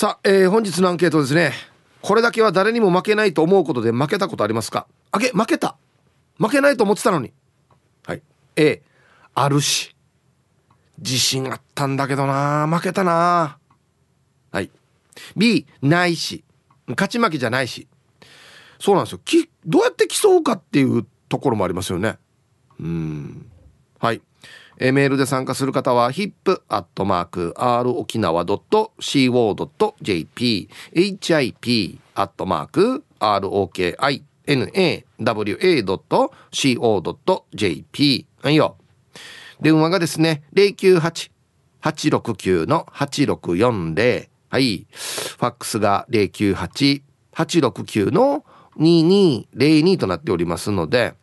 さあ、えー、本日のアンケートですね。これだけは誰にも負けないと思うことで負けたことありますか？あけ負けた。負けないと思ってたのに。はい。A あるし。自信あったんだけどな。負けたな。はい。B ないし。勝ち負けじゃないし。そうなんですよ。きどうやって競うかっていうところもありますよね。うん。えメールで参加する方は hip.r 沖縄 .co.jp hip アットマーク ROKINAWA.co.jp はいよ。電話がですね098-869-8640はい。ファックスが098-869-2202となっておりますので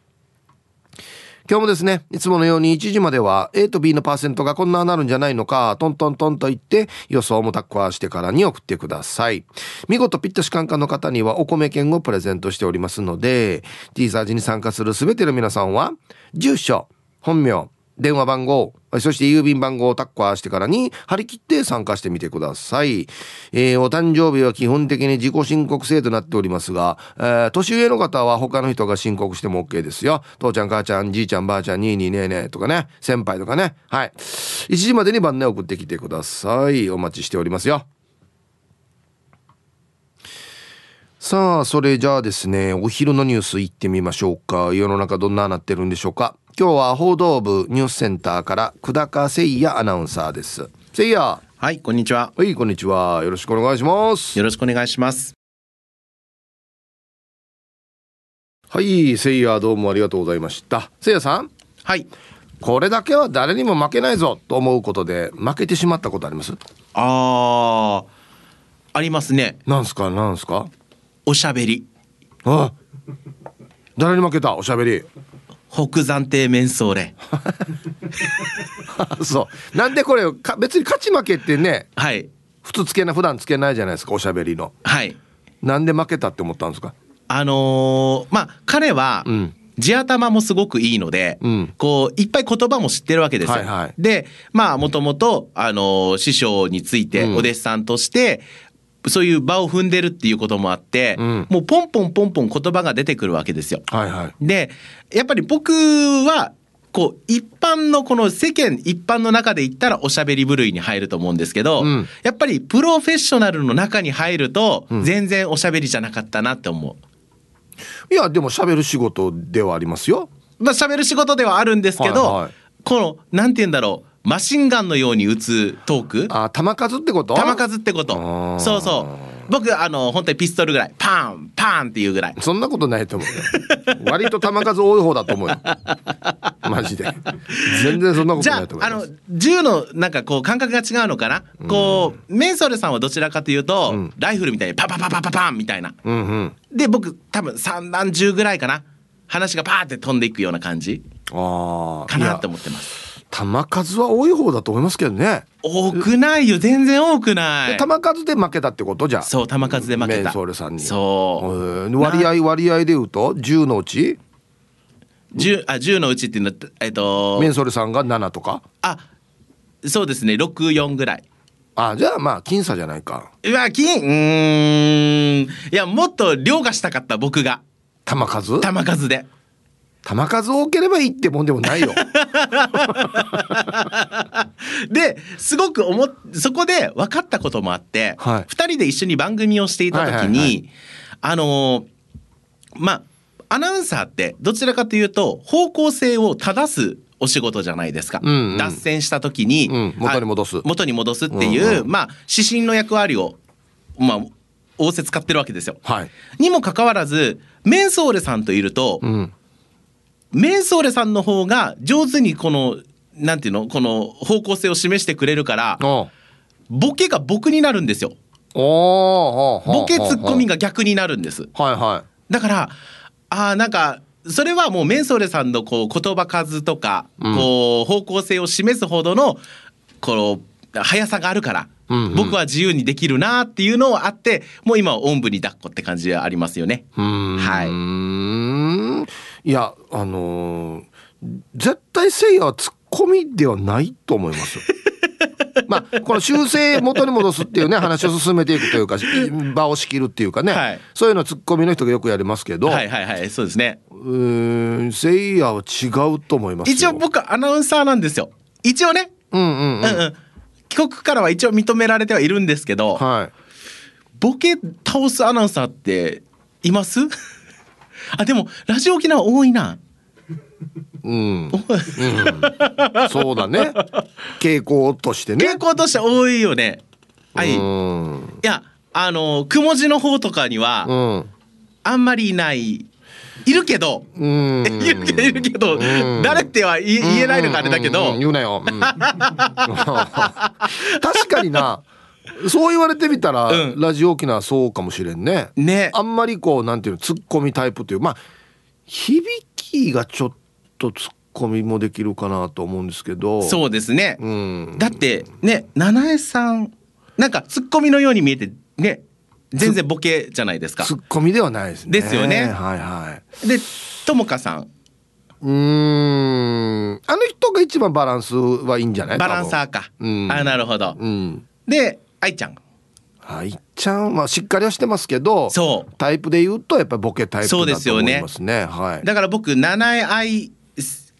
今日もですね、いつものように1時までは A と B のパーセントがこんななるんじゃないのか、トントントンと言って予想もタッコアしてからに送ってください。見事ピットシカンカの方にはお米券をプレゼントしておりますので、T サージに参加するすべての皆さんは、住所、本名、電話番号、そして郵便番号をタッカーしてからに張り切って参加してみてください。えー、お誕生日は基本的に自己申告制となっておりますが、えー、年上の方は他の人が申告しても OK ですよ。父ちゃん、母ちゃん、じいちゃん、ばあちゃん、にいにねえねえとかね、先輩とかね。はい。1時までに番内送ってきてください。お待ちしておりますよ。さあ、それじゃあですね、お昼のニュース行ってみましょうか。世の中どんななってるんでしょうか。今日は報道部ニュースセンターから久高誠也アナウンサーです。誠也。はいこんにちは。はいこんにちは。よろしくお願いします。よろしくお願いします。はい誠也どうもありがとうございました。誠也さん。はい。これだけは誰にも負けないぞと思うことで負けてしまったことあります？あありますね。なんすか？なんすか？おしゃべり。あ誰に負けた？おしゃべり北山亭メンソーレそう。なんでこれ別に勝ち負けってねはい。普通つけな普段つけないじゃないですかおしゃべりの。はい。なんで負けたって思ったんですか？あのー、まあ彼は、うん。地頭もすごくいいので、うん、こういっぱい言葉も知ってるわけですよ。はいはい、でまあもともとあの師匠についてお弟子さんとして、そういう場を踏んでるっていうこともあって、うん、もうポンポンポンポン言葉が出てくるわけですよ。はいはい、でやっぱり僕はこう一般のこの世間一般の中で言ったらおしゃべり部類に入ると思うんですけど、うん、やっぱりプロフェッショナルの中に入ると全然おしゃべりじゃなかったなって思う。いやでもしゃべる仕事ではありますよ。まあしゃべる仕事ではあるんですけど、はいはい、このなんて言うんだろうマシンガンのように打つトーク？あ弾数ってこと？弾数ってこと。そうそう。僕あの本当にピストルぐらい。パンパンっていうぐらい。そんなことないと思うよ。割と弾数多い方だと思うよ。マジで。全然そんなことないと思うあの銃のなんかこう感覚が違うのかな、うん、こうメンソールさんはどちらかというと、うん、ライフルみたいにパパパパパパンみたいな、うんうん、で僕多分三段銃ぐらいかな。話がパーって飛んでいくような感じ。かなって思ってます球数は多い方だと思いますけどね。多くないよ。全然多くない。球数で負けたってこと？じゃそう球数で負けた。メンソールさんに。そう。割合割合でいうと？10のうち？10, あ10のうちっていうのはえっとメンソールさんが7とか？あそうですね。64ぐらい。あじゃあまあ僅差じゃないか。うわ僅うん。いやもっと量がしたかった僕が。球数？球数で球数多ければいいってもんでもないよ。ですごく思そこで分かったこともあって、はい、2人で一緒に番組をしていた時に、はいはいはい、あのまあアナウンサーってどちらかというと方向性を正すお仕事じゃないですか、うんうん、脱線した時に、うん、元に戻す。元に戻すっていう、うんうん、まあ指針の役割をまあ仰せ使ってるわけですよ。はい、にもかかわらずメンソーレさんといると、うん、メンソーレさんの方が上手にこのなんていうの？この方向性を示してくれるからボケが僕になるんですよ。ボケツッコミが逆になるんです。はいはい、だからあなんかそれはもうメンソーレさんのこう言葉数とか、こう方向性を示すほどのこの速さがあるから、うんうん、僕は自由にできるなっていうのはあってもう今はおんぶに抱っこって感じはありますよね。はい、いやあのー、絶対せいやはツッコミではないと思います まあこの修正元に戻すっていうね話を進めていくというか場を仕切るっていうかね、はい、そういうのツッコミの人がよくやりますけど。はいはいはいそうですね。うんせいやは違うと思います一応僕アナウンサーなんですよ。一応ね。うんうんうん、うんうん。帰国からは一応認められてはいるんですけど、はい、ボケ倒すアナウンサーっています？あでもラジオ沖縄多いな。うん、うん、そうだね。傾向としてね。傾向として多いよね。はい。いやあのくも字の方とかには、うん、あんまりいない。いるけど、うん、いるけどいるけど、誰っては言えないのかあれだけど、言うなよ、確かになそう言われてみたら、うん、ラジオ沖縄そうかもしれんね。ね。あんまりこうなんていうのツッコミタイプというまあ響きがちょっとツッコミもできるかなと思うんですけど。そうですね。うん、だってね七重さんなんかツッコミのように見えてね全然ボケじゃないですか。ツッコミではないですね。ですよね。はいはい。でともかさん。うんあの人が一番バランスはいいんじゃない？バランサーか、うん、あなるほど、うん、で愛ちゃん。愛ちゃんはしっかりはしてますけどそう。タイプで言うとやっぱりボケタイプだと思いますね、ね、はい、だから僕七重愛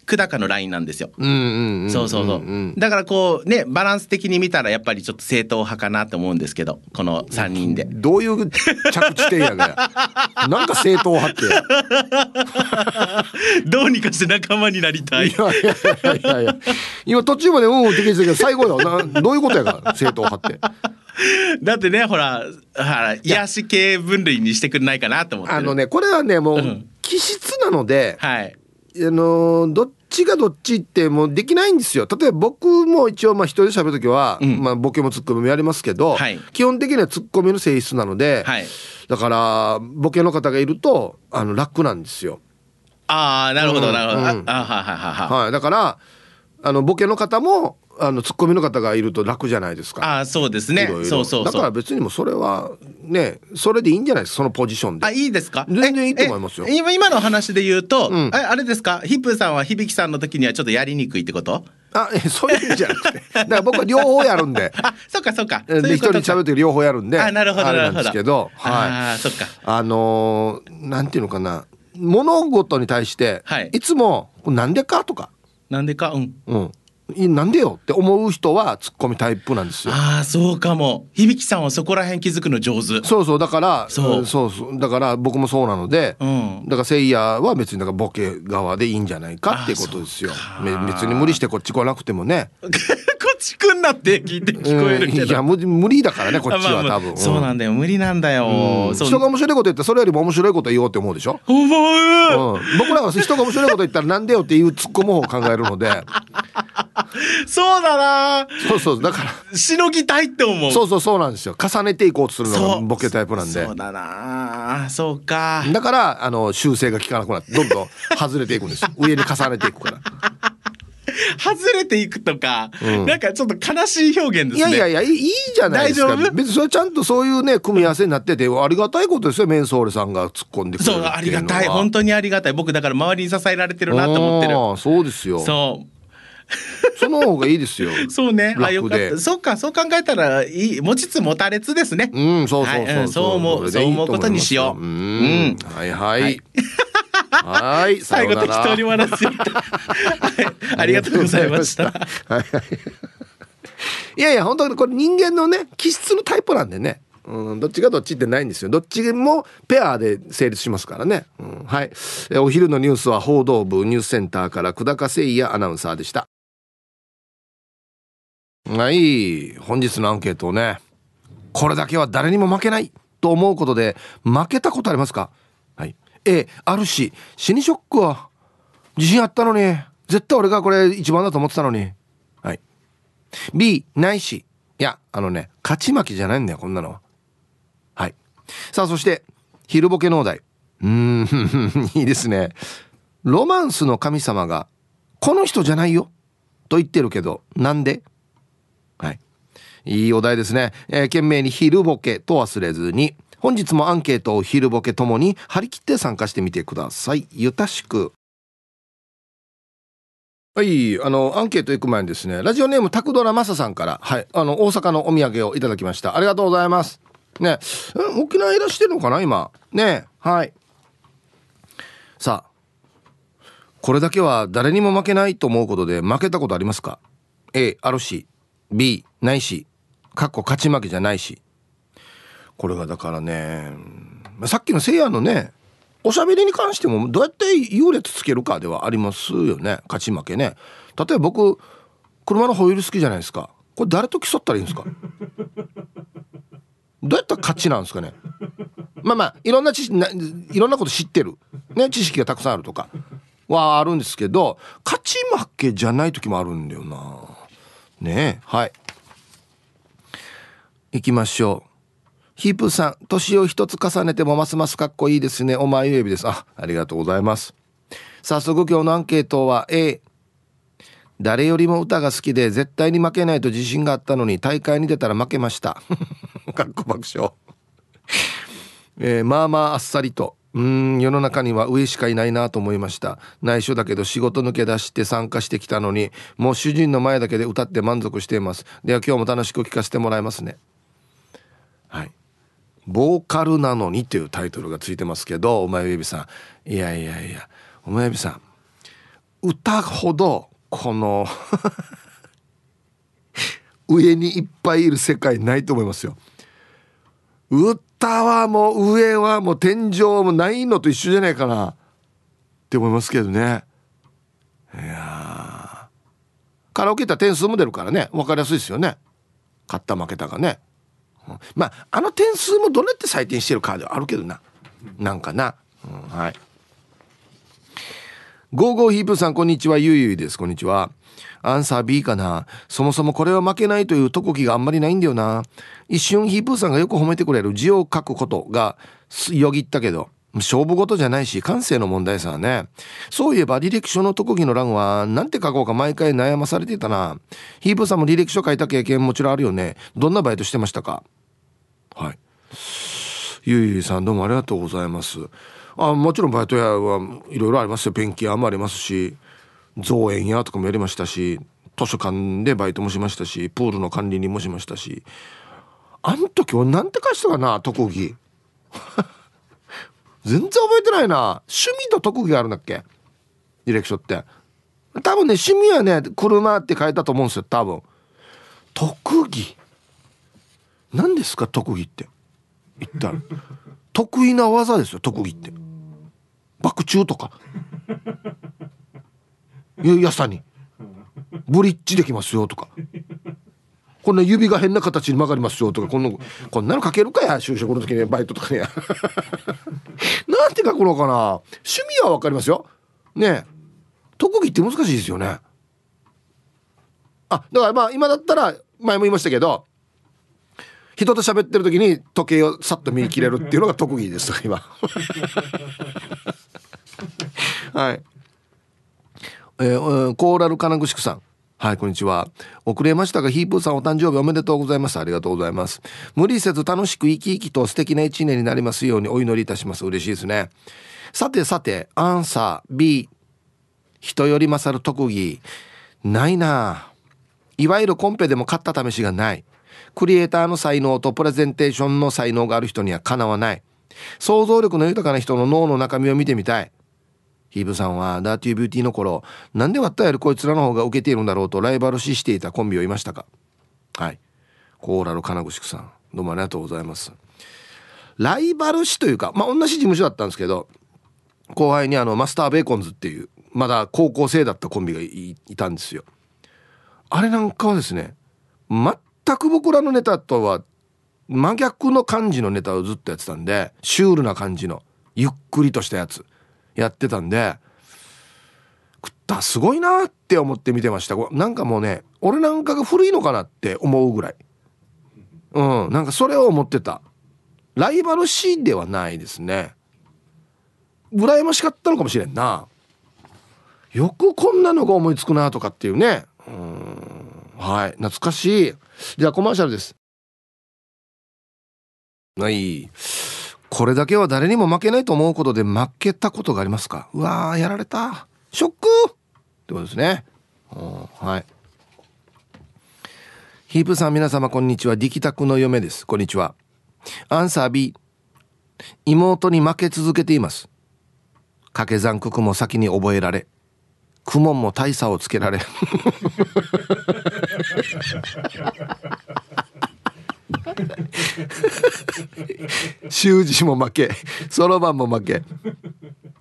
久高のラインなんですよ。そうそうそう。だからこうねバランス的に見たらやっぱりちょっと正統派かなと思うんですけどこの3人で。どういう着地点やねなんか正統派って。どうにかして仲間になりたい。いやいやいやいや今途中までうんうんって聞いてたけど最後よなどういうことやから正統派って。だってねほらほら癒し系分類にしてくれないかなと思ってあのねこれはねもう、気質なので、はい、あのどっちがどっちってもうできないんですよ。例えば僕も一応まあ一人で喋る時は、うん、まあ、ボケもツッコミもやりますけど、はい、基本的にはツッコミの性質なので、はい、だからボケの方がいるとあの楽なんですよ。ああなるほどなるほど。はい。だからあのボケの方もあのツッコミの方がいると楽じゃないですか。あそうですね。そうそうだから別にもそれはねそれでいいんじゃないですかそのポジションで。あいいですか？全然いいと思いますよ。今今の話で言うと、うん、ああれですか？ヒップさんは響さんの時にはちょっとやりにくいってこと？あえそういう意味じゃなくて だから僕は両方やるんで あそっかそっかで一人喋って両方やるんであなるほどなるほどですけどはいあそっかあのー、なんていうのかな物事に対して、はい、いつも「なんでか?」とか「なんでか?」うん、うんなんでよって思う人はツッコミタイプなんですよ。ああそうかも。響さんはそこら辺気づくの上手。そうそうだからそうそうそうだから僕もそうなので、うん、だからせいやは別にだからボケ側でいいんじゃないかっていうことですよ。別に無理してこっち来なくてもね。ち来んなって聞いて聞こえるけど。いや無理だからねこっちは多分。まあ、そうなんだよ。無理なんだよ。人が面白いこと言ったらそれよりも面白いこと言おうって思うでしょ？思う。うん、僕らは人が面白いこと言ったらなんでよっていう突っ込む方を考えるので。そうだな。そうそう。だから。しのぎたいって思う。そうそうそうなんですよ。重ねていこうとするのがボケタイプなんで。そうだな。そうか。だからあの修正が効かなくなってどんどん外れていくんですよ。上に重ねていくから 外れていくとか、うん、なんかちょっと悲しい表現ですね。いやいやいやいいじゃないですか。別にそれちゃんとそういうね組み合わせになっててありがたいことですよ。メンソーレさんが突っ込んでくれるそうありがたい。本当にありがたい。僕だから周りに支えられてるなと思ってる。そうですよ。そう。その方がいいですよ。そうね。あ、よかった。そっか、そう考えたら、いい、持ちつ持たれつですね。うん、そうそうそう、はい、そう思う、そう思うことにしよう。うん、はいはい。はい、最後適当に終わらせて。はい、ありがとうございました。はいはい。いやいや、本当にこれ人間のね、気質のタイプなんでね。うん、どっちがどっちってないんですよ。どっちもペアで成立しますからね。うん、はい。お昼のニュースは報道部ニュースセンターから久高誠也アナウンサーでした。はい。本日のアンケートをね、これだけは誰にも負けないと思うことで負けたことありますか？はい。A、あるし、死にショックは自信あったのに、絶対俺がこれ一番だと思ってたのに。はい。B、ないし。いや、あのね、勝ち負けじゃないんだよ、こんなのは。はい。さあ、そして、昼ボケ農大。うーん、いいですね。ロマンスの神様が、この人じゃないよ。と言ってるけど、なんで？はい。いいお題ですね。えー、懸命に昼ボケと忘れずに、本日もアンケートを昼ボケともに張り切って参加してみてください。ゆたしく。はい、あの、アンケート行く前にですね、ラジオネームタクドラマサさんから、はい、あの、大阪のお土産をいただきました。ありがとうございます。ね、沖縄いらしてるのかな、今。ね、はい。さあ、これだけは誰にも負けないと思うことで負けたことありますか ?A、あるし、B、ないし、かっこ勝ち負けじゃないし。これがだからね、さっきのせいやのね、おしゃべりに関してもどうやって優劣つけるかではありますよね勝ち負けね。例えば僕車のホイール好きじゃないですか。これ誰と競ったらいいんですか？どうやったら勝ちなんですかね？まあまあいろんな知識いろんなこと知ってる。ね知識がたくさんあるとか。はあるんですけど勝ち負けじゃない時もあるんだよな。ねえはい。行きましょう。ヒープさん、年を一つ重ねてもますますかっこいいですね。お前ゆえびです。あ、ありがとうございます。早速今日のアンケートは A。誰よりも歌が好きで絶対に負けないと自信があったのに大会に出たら負けました。かっこ爆笑。えー、まあまああっさりと。うん世の中には上しかいないなと思いました内緒だけど仕事抜け出して参加してきたのにもう主人の前だけで歌って満足していますでは今日も楽しく聞かせてもらいますねはいボーカルなのにっていうタイトルがついてますけどお前指さん。いやいやいやお前指さん歌ほどこの 上にいっぱいいる世界ないと思いますよ。歌はもう上はもう天井もないのと一緒じゃないかなって思いますけどね。いやカラオケって点数も出るからね。分かりやすいですよね。勝った負けたがね。まああの点数もどうやって採点してるかではあるけどな。なんかな、うん、はい。ゴーゴーヒープさんこんにちは。ゆいゆいです。こんにちは。アンサー B かな。そもそもこれは負けないという特技があんまりないんだよな。一瞬ヒープーさんがよく褒めてくれる。字を書くことがよぎったけど勝負事じゃないし感性の問題さね。そういえば履歴書の特技の欄は何て書こうか毎回悩まされてたな。ヒープーさんも履歴書書いた経験もちろんあるよね。どんなバイトしてましたか？はい。ゆいゆいさんどうもありがとうございます。あもちろんバイト屋はいろいろありますよ。ペンキ屋もありますし造園屋とかもやりましたし図書館でバイトもしましたしプールの管理人もしましたし。あん時は何て書いてたかな特技。全然覚えてないな。趣味と特技あるんだっけ？履歴書って。多分ね趣味はね車って書いたと思うんですよ多分。特技。何ですか特技って？言ったら得意な技ですよ特技って。爆中とか。やさに。ブリッジできますよとか。こんな指が変な形に曲がりますよとか。こんなこんなの書けるかや就職の時にバイトとかねなんて書くのかな。趣味は分かりますよ。ね特技って難しいですよね。あだからまあ今だったら前も言いましたけど人と喋ってる時に時計をさっと見切れるっていうのが特技です今。はい。えー、コーラル金具宿さん。はいこんにちは。遅れましたがヒープーさんお誕生日おめでとうございます。ありがとうございます。無理せず楽しく生き生きと素敵な一年になりますようにお祈りいたします。嬉しいですね。さてさてアンサー B 人より勝る特技。ないないわゆるコンペでも勝った試しがないクリエイターの才能とプレゼンテーションの才能がある人にはかなわない。想像力の豊かな人の脳の中身を見てみたい。ヒーブさんはダーティービューティーの頃なんで割ったやるこいつらの方が受けているんだろうとライバル視していたコンビをいましたか？はい。コーラル金具宿さん。どうもありがとうございます。ライバル視というかまあ同じ事務所だったんですけど後輩にあのマスターベーコンズっていうまだ高校生だったコンビがいたんですよ。あれなんかはですね全く僕らのネタとは真逆の感じのネタをずっとやってたんでシュールな感じのゆっくりとしたやつやってたんで食ったすごいなって思って見てました。なんかもうね俺なんかが古いのかなって思うぐらい。うんなんかそれを思ってた。ライバルシーンではないですね。羨ましかったのかもしれんな。よくこんなのが思いつくなとかっていうね。うんはい懐かしい。じゃあコマーシャルです。はい。これだけは誰にも負けないと思うことで負けたことがありますか？うわー、やられた。ショック！ってことですね。はい。ヒープさん皆様こんにちは。ディキタクの嫁です。こんにちは。アンサー B 妹に負け続けています。掛け算九九も先に覚えられ。苦悶も大差をつけられ習字も負け。そろばんも負け。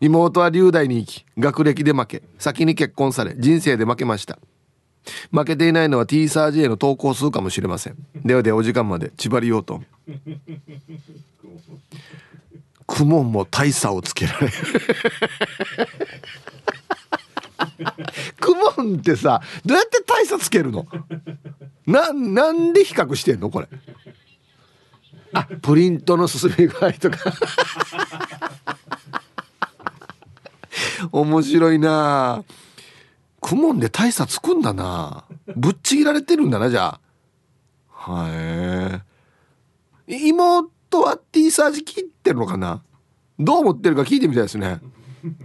妹は龍大に行き学歴で負け。先に結婚され人生で負けました。負けていないのは T サージへの投稿数かもしれません。ではでお時間まで千葉りようとクモンも大差をつけられクモンってさどうやって大差つけるの？ななんで比較してんの？これ。あプリントの進み具合とか。面白いな。クモンで大差つくんだな。ぶっちぎられてるんだなじゃあ。はい妹は T サージ切ってるのかな？どう思ってるか聞いてみたいですね。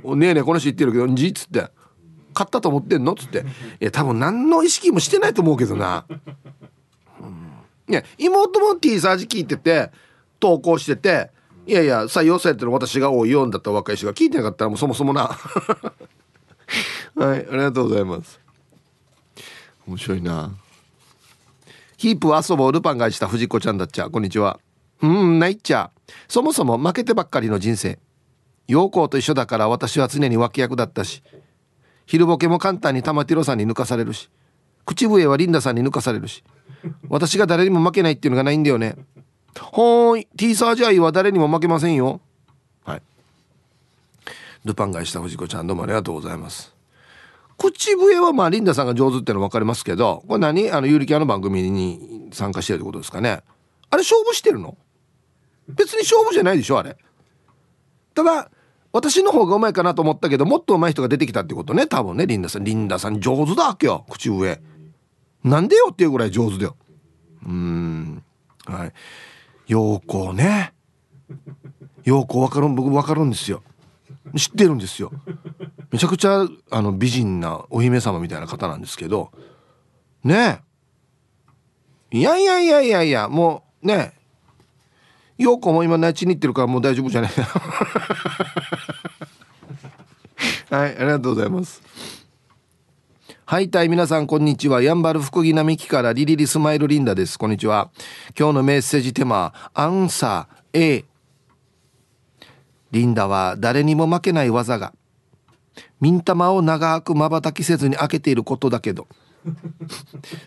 ねえねえこの人言ってるけど「じ」っつって「買ったと思ってんの?」っつって。いや多分何の意識もしてないと思うけどな、うん、いや妹も T サージ聞いてて投稿してていやいや採用されてる私が多いよんだった若い人が聞いてなかったらもうそもそもな。はいありがとうございます。面白いな。ヒープ遊ぼうルパンがした藤子ちゃんだっちゃ。こんにちは。うんないっちゃ。そもそも負けてばっかりの人生。陽光と一緒だから私は常に脇役だったし。昼ボケも簡単に玉ティロさんに抜かされるし。口笛はリンダさんに抜かされるし。私が誰にも負けないっていうのがないんだよね。ほーい。T サージ愛は誰にも負けませんよ。はい。ルパン返した藤子ちゃんどうもありがとうございます。口笛はまあリンダさんが上手ってのは分かりますけどこれ何？あのユーリキャの番組に参加してるってことですかね。あれ勝負してるの？別に勝負じゃないでしょあれ。ただ私の方がうまいかなと思ったけどもっと上手い人が出てきたってことね。多分ね。リンダさん。リンダさん上手だっけよ。口笛なんでよっていうぐらい上手だよ。うん。はい。陽光ね。陽光分かる僕分かるんですよ。知ってるんですよ。めちゃくちゃあの美人なお姫様みたいな方なんですけど。ね。えいやいやいやいやいや。もうね。陽子も今内地に行ってるからもう大丈夫じゃない。はいありがとうございます。はいたい皆さんこんにちは。やんばる福木並木からリリリスマイルリンダです。こんにちは。今日のメッセージテーマアンサー A リンダは誰にも負けない技がミ玉を長く瞬きせずに開けていることだけど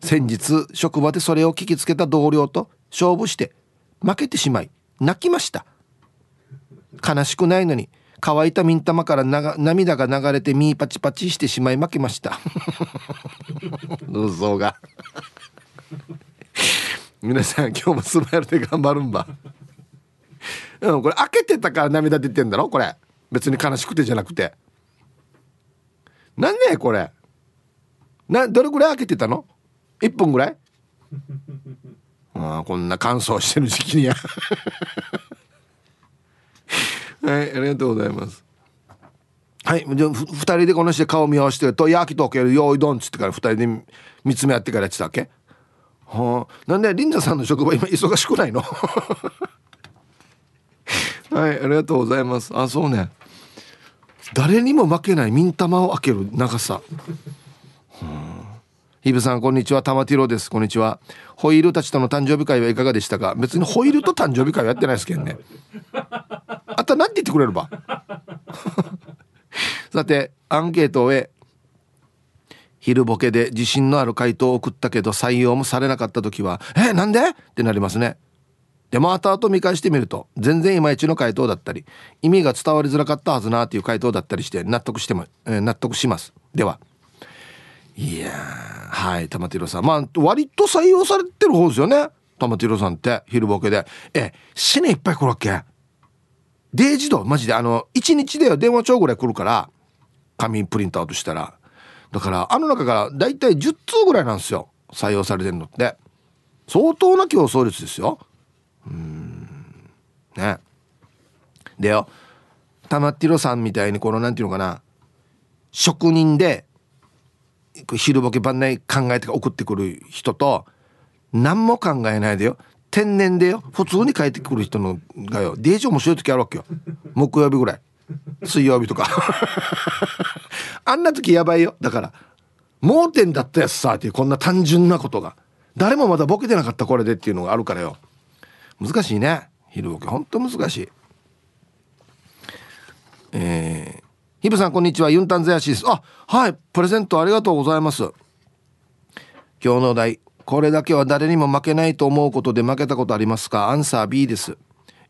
先日職場でそれを聞きつけた同僚と勝負して負けてしまい泣きました。悲しくないのに乾いたミン玉から涙が流れてミーパチパチしてしまい負けました。嘘が。皆さん今日もスマイルで頑張るんば。うんこれ開けてたから涙出てんだろ？これ。別に悲しくてじゃなくて。なんでこれ？などれぐらい開けてたの ?1 分ぐらい？ああこんな乾燥してる時期には。はいありがとうございます。はいじゃあ2人でこの人顔見合わせて「と焼きとけるよいどん」っつってから2人で見つめ合ってからやってたわけ？はあ。なんでリンダさんの職場今忙しくないの？はいありがとうございます。あそうね。誰にも負けないミン玉を開ける長さ。ヒブさんこんにちは。玉ティロです。こんにちは。ホイールたちとの誕生日会はいかがでしたか？別にホイールと誕生日会はやってないですけどね。あと何て言ってくれれば？さてアンケートを終え昼ボケで自信のある回答を送ったけど採用もされなかった時は「えなんで?」ってなりますね。でも後々見返してみると全然いまいちの回答だったり意味が伝わりづらかったはずなっていう回答だったりして納得しても、えー、納得します。ではいやはい玉ティロさん。まあ割と採用されてる方ですよね。玉テロさんって昼ボケで。え死ねいっぱい来るわけ。デイジドマジで。あの1日で電話帳ぐらい来るから紙プリントアウトしたら。だからあの中から大体10通ぐらいなんですよ。採用されてるのって。相当な競争率ですよ。うん。ね。でよ玉ティロさんみたいにこのなんていうのかな。職人で昼ボケ番内考えて送ってくる人と何も考えないでよ。天然でよ。普通に帰ってくる人のがよ。デージ面白い時あるわけよ。木曜日ぐらい。水曜日とか。あんな時やばいよ。だから盲点だったやつさっていうこんな単純なことが。誰もまだボケてなかったこれでっていうのがあるからよ。難しいね。昼ボケ。ほんと難しい。え、ヒブさんこんにちは。ユンタンゼアシですあはい。プレゼントありがとうございます。今日のお題。これだけは誰にも負けないと思うことで負けたことありますか？アンサー B です。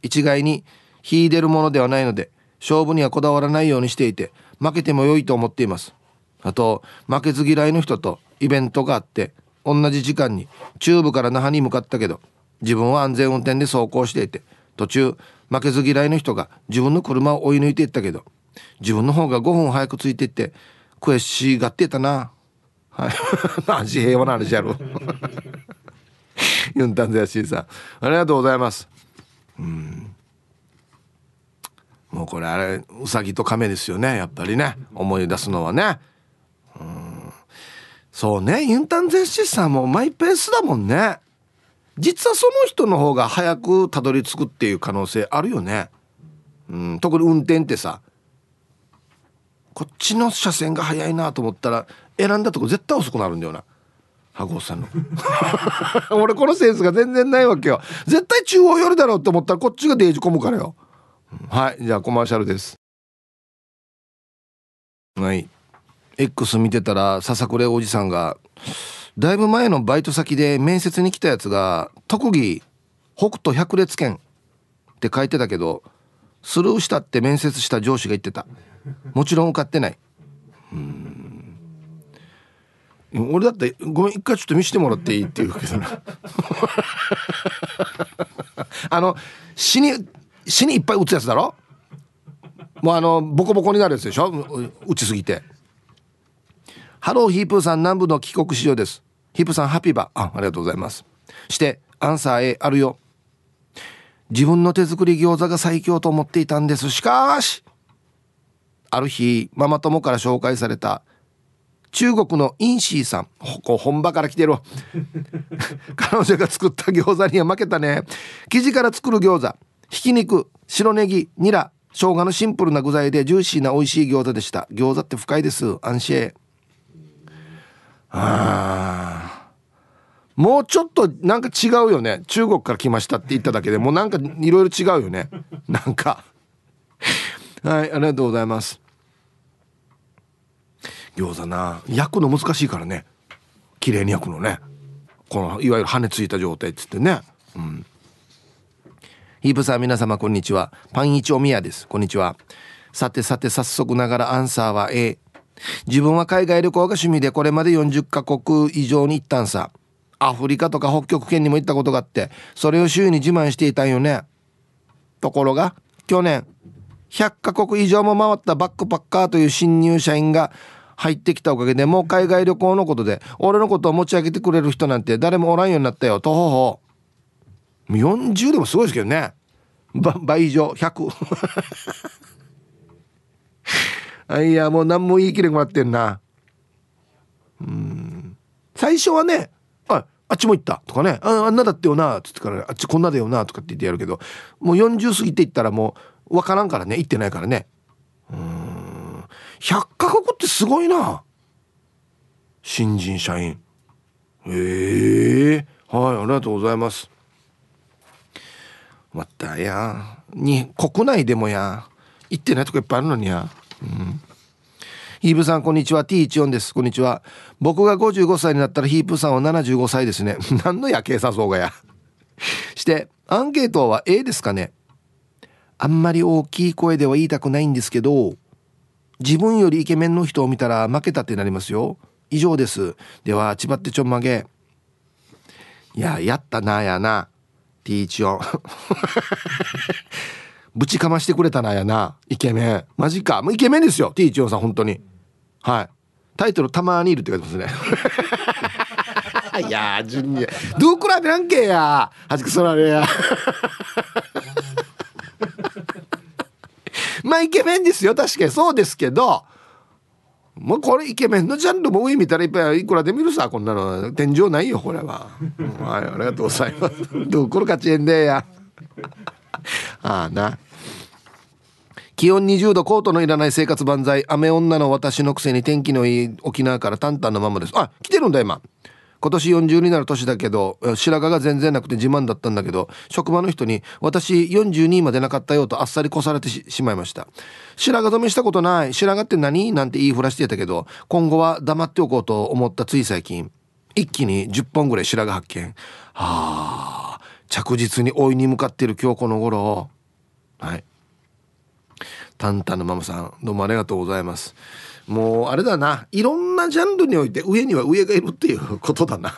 一概に秀でるものではないので勝負にはこだわらないようにしていて負けても良いと思っています。あと負けず嫌いの人とイベントがあって同じ時間に中部から那覇に向かったけど自分は安全運転で走行していて途中負けず嫌いの人が自分の車を追い抜いていったけど自分の方が5分早くついてって悔しがってたな。はい。マジ平和な話やろ ユンタンゼヤシーさんありがとうございます。うん。もうこれあれウサギと亀ですよね。やっぱりね。思い出すのはね。うん。そうね。ユンタンゼヤシーさんもマイペースだもんね。実はその人の方が早くたどり着くっていう可能性あるよね。うん。特に運転ってさ。こっちの車線が速いなと思ったら選んだとこ絶対遅くなるんだよな。羽さんの。俺このセンスが全然ないわけよ。絶対中央寄るだろうって思ったらこっちがデージ込むからよ。はいじゃあコマーシャルです。はい。X 見てたら笹倉おじさんがだいぶ前のバイト先で面接に来たやつが特技北斗百列拳って書いてたけどスルーしたって面接した上司が言ってた。もちろん受かってない。うん。俺だってごめん一回ちょっと見せてもらっていいって言うけどな。あの死に死にいっぱい打つやつだろ？もうあのボコボコになるやつでしょ？打ちすぎて。ハローヒープーさん南部の帰国市場です。ヒープさんハピーバ。あありがとうございます。してアンサー A あるよ。自分の手作り餃子が最強と思っていたんです。しかしある日ママ友から紹介された中国のインシーさんこ本場から来てる 彼女が作った餃子には負けたね。生地から作る餃子ひき肉白ネギニラ生姜のシンプルな具材でジューシーな美味しい餃子でした。餃子って深いです。安心。あもうちょっとなんか違うよね。中国から来ましたって言っただけで。もうなんかいろいろ違うよね。なんか。はいありがとうございます。餃子な。焼くの難しいからね。綺麗に焼くのね。このいわゆる羽根ついた状態っつってね。うん。ヒープさん皆様こんにちは。パンイチおみやです。こんにちは。さてさて早速ながらアンサーは A 自分は海外旅行が趣味でこれまで40カ国以上に行ったんさ。アフリカとか北極圏にも行ったことがあってそれを周囲に自慢していたんよね。ところが去年100カ国以上も回ったバックパッカーという新入社員が入ってきたおかげでもう海外旅行のことで俺のことを持ち上げてくれる人なんて誰もおらんようになったよ。とほほ40でもすごいですけどね。倍以上。100 あいやもう何も言い切れもらってんな。うん。最初はねああっちも行ったとかね。ああんなだってよなっつってからあっちこんなだよなとかって言ってやるけどもう40過ぎていったらもう分からんからね。行ってないからね。うん。100カ国ってすごいな。新人社員。ええ。ー、はいありがとうございます。またや。に国内でもや。行ってないとこいっぱいあるのにや。うん。ヒープさんこんにちは。T14 です。こんにちは。僕が55歳になったらヒープさんは75歳ですね。何の夜景さそうがや。してアンケートは A ですかね。あんまり大きい声では言いたくないんですけど自分よりイケメンの人を見たら負けたってなりますよ。以上です。では千葉ってちょんまげ。いややったなやな。T14 ぶちかましてくれたなやな。イケメン。マジか。もうイケメンですよ。T14 さん本当に。はい。タイトルたまにいるって書いてますね。いやー順に。どうくらいでなんけや。はじくそられや。まあイケメンですよ。確かにそうですけど。もうこれイケメンのジャンルも上見たらいっぱいいくらで見るさこんなの。天井ないよこれは。はいありがとうございます。どこれ勝ちえんでや。ああな。気温20度コートのいらない生活万歳。雨女の私のくせに天気のいい沖縄から淡々のままです。あ来てるんだ今。今年40になる年だけど白髪が全然なくて自慢だったんだけど職場の人に私42までなかったよとあっさり越されてしまいました。白髪染めしたことない。白髪って何？なんて言いふらしてたけど今後は黙っておこうと思ったつい最近。一気に10本ぐらい白髪発見。はあ着実に老いに向かっている今日この頃。はい。タンタンのママさんどうもありがとうございます。もうあれだな。いろんなジャンルにおいて上には上がいるっていうことだな。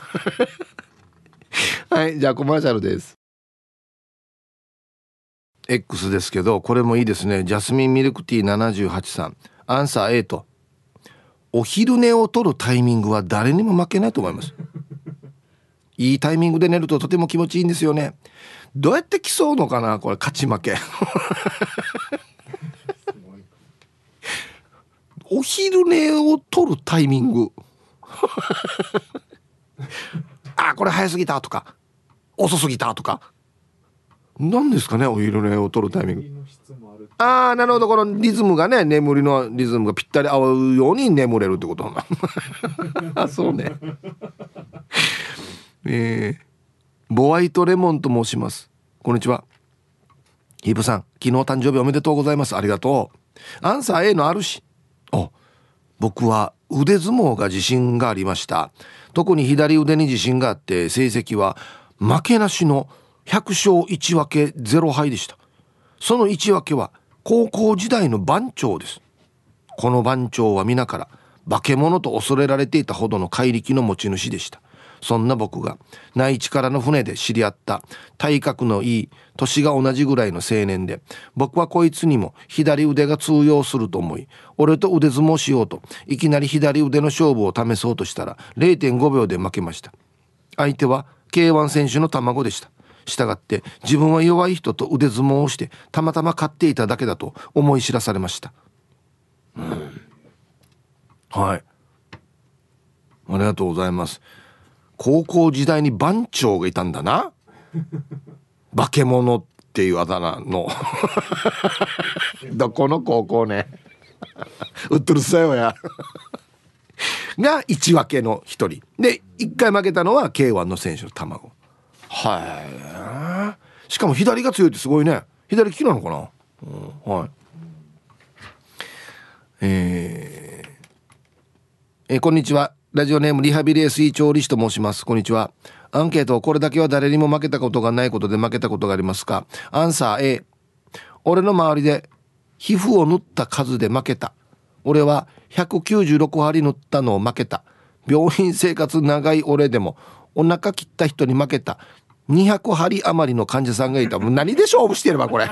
はいじゃあコマーシャルです。X ですけどこれもいいですね。ジャスミンミルクティー78さん。アンサー A とお昼寝を取るタイミングは誰にも負けないと思います。いいタイミングで寝るととても気持ちいいんですよね。どうやって競うのかなこれ。勝ち負け。お昼寝を取るタイミング。あこれ早すぎたとか。遅すぎたとか。何ですかねお昼寝を取るタイミング。ああなるほど。このリズムがね眠りのリズムがぴったり合うように眠れるってことあ そうね。えー、ボワイトレモンと申します。こんにちは。ヒープさん昨日誕生日おめでとうございます。ありがとう。アンサー A のあるしあ僕は腕相撲が自信がありました。特に左腕に自信があって成績は負けなしの100勝1分け0敗でした。その1分けは高校時代の番長です。この番長は皆から化け物と恐れられていたほどの怪力の持ち主でした。そんな僕が内地からの船で知り合った体格のいい年が同じぐらいの青年で僕はこいつにも左腕が通用すると思い俺と腕相撲しようといきなり左腕の勝負を試そうとしたら0.5秒で負けました。相手は K1 選手の卵でした。したがって自分は弱い人と腕相撲をしてたまたま勝っていただけだと思い知らされました。うん。はい。ありがとうございます。高校時代に番長がいたんだな。化け物っていうあだ名の。どこの高校ね。うっとるさよや。が1分けの1人。で1回負けたのは K1 の選手の卵。はい。しかも左が強いってすごいね。左利きなのかな、うん、はい。えー、えー、こんにちはラジオネームリハビリエスイ調理師と申します。こんにちは。アンケート、これだけは誰にも負けたことがないことで負けたことがありますか？アンサー A。俺の周りで皮膚を塗った数で負けた。俺は196針塗ったのを負けた。病院生活長い俺でもお腹切った人に負けた。200針余りの患者さんがいた。もう何で勝負してればこれ。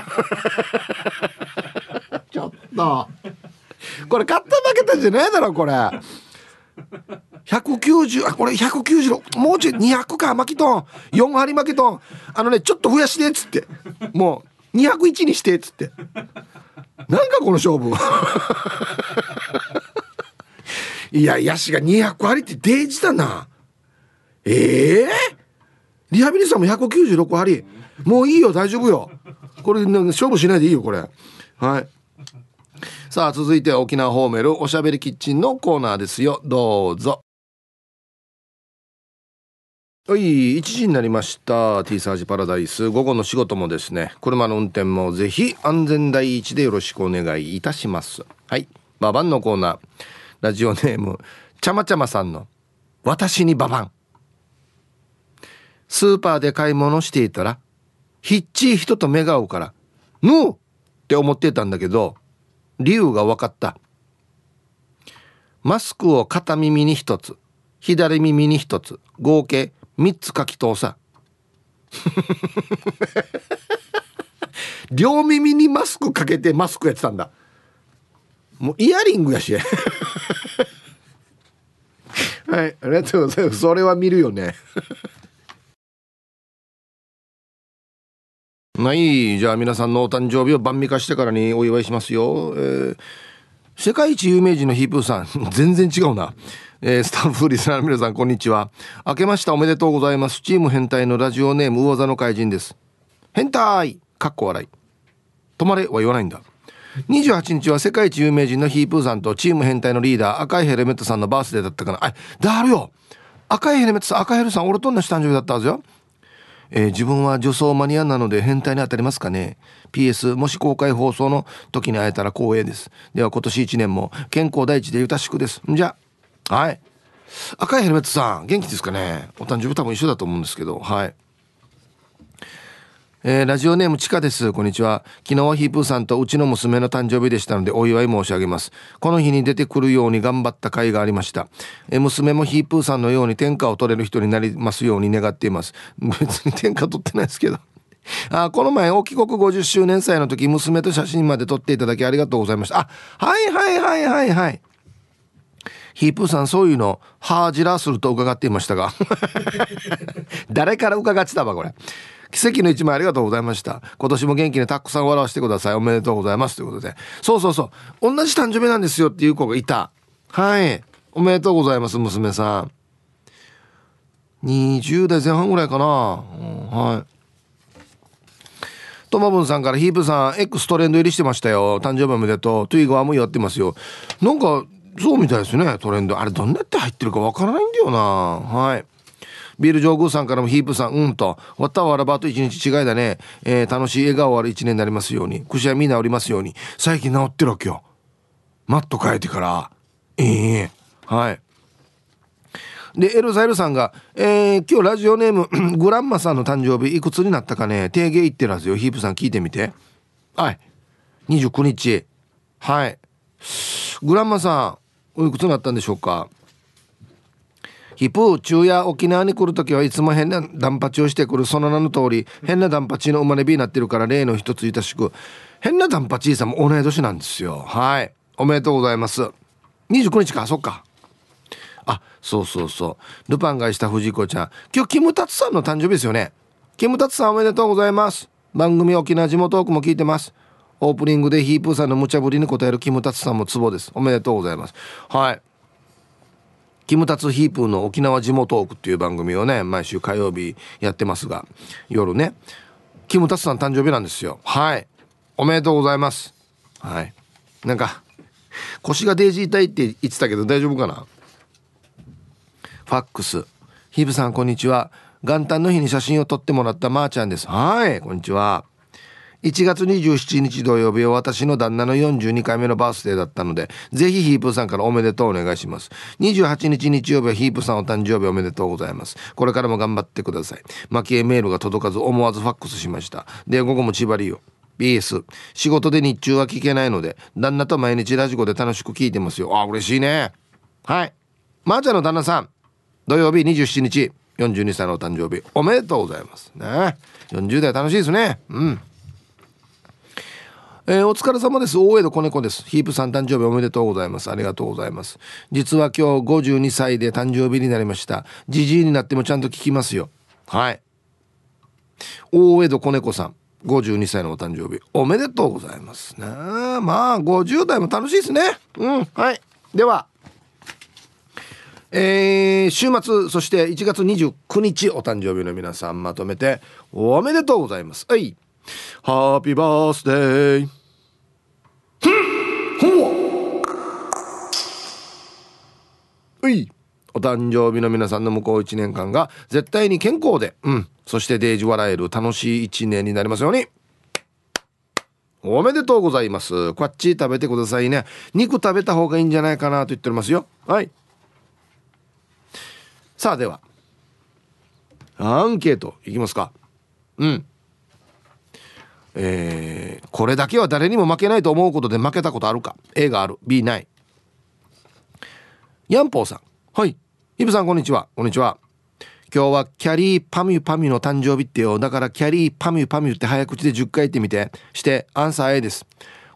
ちょっと。これ勝った負けたんじゃないだろこれ。190あこれ196もうちょい200か巻きとん4針巻きとんあのねちょっと増やしてっつって。もう201にしてっつって。なんかこの勝負。いやヤシが200針ってデージだな。ええ？ー、リハビリさんも196針もういいよ大丈夫よ。これ勝負しないでいいよこれ。はい。さあ続いては沖縄ホーメルおしゃべりキッチンのコーナーですよ。どうぞ。はい1時になりました。T サージパラダイス。午後の仕事もですね車の運転もぜひ安全第一でよろしくお願いいたします。はいババンのコーナー。ラジオネームちゃまちゃまさんの私にババン。スーパーで買い物していたらひっちい人と目が合うから「ぬー!」って思ってたんだけど理由が分かった。マスクを片耳に一つ左耳に一つ合計3つ書き通さ。両耳にマスクかけてマスクやってたんだ。もうイヤリングやし。はいありがとうございます。それは見るよね。はい。じゃあ皆さんのお誕生日を晩味化してからにお祝いしますよ、えー、世界一有名人のヒープーさん。全然違うな。えー、スタッフリスナーの皆さんこんにちは。明けましたおめでとうございます。チーム変態のラジオネーム魚座の怪人です。変態!かっこ笑い。止まれは言わないんだ。28日は世界一有名人のヒープーさんとチーム変態のリーダー赤いヘルメットさんのバースデーだったかな。あだるよ!赤いヘルメットさん赤ヘルさん俺と同じ誕生日だったはずよ。えー、自分は女装マニアなので変態に当たりますかね。PS もし公開放送の時に会えたら光栄です。では今年1年も健康第一でゆたしくです。じゃはい赤いヘルメットさん元気ですかね？お誕生日多分一緒だと思うんですけどはいえー、ラジオネームちかです。こんにちは。昨日はヒープーさんとうちの娘の誕生日でしたのでお祝い申し上げます。この日に出てくるように頑張った甲斐がありました。えー、娘もヒープーさんのように天下を取れる人になりますように願っています。別に天下取ってないですけど。あこの前、お帰国50周年祭の時、娘と写真まで撮っていただきありがとうございました。あ、はいはいはいはいはい。ヒープーさんそういうのハージラすると伺っていましたが。誰から伺ってたわこれ。奇跡の一枚ありがとうございました。今年も元気にたくさん笑わせてください。おめでとうございますということで。そうそうそう。同じ誕生日なんですよっていう子がいた。はい。おめでとうございます娘さん。20代前半ぐらいかな、うん、はい。トマブンさんからヒープさん X トレンド入りしてましたよ。誕生日おめでとう。トゥイゴアもやってますよ。なんかそうみたいですねトレンド。あれどんなって入ってるかわからないんだよな。はい。ビール上宮さんからもヒープさんうんと。わったわらばと一日違いだね、えー、楽しい笑顔ある一年になりますように。くしゃみ治りますように。最近治ってるわけよ。マット変えてから。ええ。ー、はい。でエルザエルさんが、えー、今日ラジオネーム グランマさんの誕生日いくつになったかね。定芸言ってるはずよ。ヒープさん聞いてみて。はい。29日。はい。グランマさんおいくつになったんでしょうか？ヒプー中や沖縄に来る時はいつも変なダンパチをしてくるその名の通り変なダンパチの生まれ日になってるから例の一ついたしく変なダンパチさんも同い年なんですよ。はい。おめでとうございます。29日か。そっか。あそうそうそう。ルパンがした藤子ちゃん。今日キムタツさんの誕生日ですよね。キムタツさんおめでとうございます。番組沖縄地元トークも聞いてます。オープニングでヒープーさんの無茶ぶりに答えるキムタツさんもツボです。おめでとうございます。はい。キムタツヒープーの沖縄地元トークっていう番組をね毎週火曜日やってますが夜ね。キムタツさん誕生日なんですよ。はい。おめでとうございます。はい。なんか腰がデージ痛いって言ってたけど大丈夫かな？ファックス。ヒープさんこんにちは。元旦の日に写真を撮ってもらったまーちゃんです。はい。こんにちは。1月27日土曜日は私の旦那の42回目のバースデーだったので、ぜひヒープさんからおめでとうお願いします。28日日曜日はヒープさんお誕生日おめでとうございます。これからも頑張ってください。蒔絵メールが届かず思わずファックスしました。で、午後も千葉りよ。BS 仕事で日中は聞けないので旦那と毎日ラジコで楽しく聞いてますよあ嬉しいねはいまー、ちゃんの旦那さん土曜日27日42歳のお誕生日おめでとうございますね40代楽しいですねうんえー、お疲れ様です。大江戸子猫です。ヒープさん誕生日おめでとうございます。ありがとうございます。実は今日52歳で誕生日になりました。じじいになってもちゃんと聞きますよ。はい。大江戸子猫さん。52歳のお誕生日おめでとうございますねまあ50代も楽しいですねうんはいではえー、週末そして1月29日お誕生日の皆さんまとめておめでとうございますはいハッピーバースデーういお誕生日の皆さんの向こう1年間が絶対に健康で、うん、そしてデージ笑える楽しい1年になりますように。おめでとうございます。こっち食べてくださいね。肉食べた方がいいんじゃないかなと言っておりますよ。はい。さあでは、アンケートいきますか。うん。えー、これだけは誰にも負けないと思うことで負けたことあるか。A がある。B ない。ヤンポーさん。はい。イブさんこんにちは。こんにちは。今日はキャリーパミュパミュの誕生日ってよ。だからキャリーパミュパミュって早口で10回言ってみて。してアンサー A です。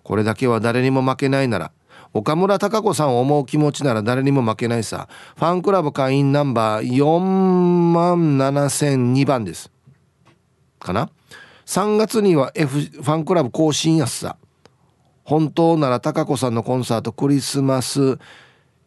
これだけは誰にも負けないなら。岡村孝子さんを思う気持ちなら誰にも負けないさ。ファンクラブ会員ナンバー4万7002番です。かな？3月には F ファンクラブ更新やすさ。本当なら高子さんのコンサートクリスマス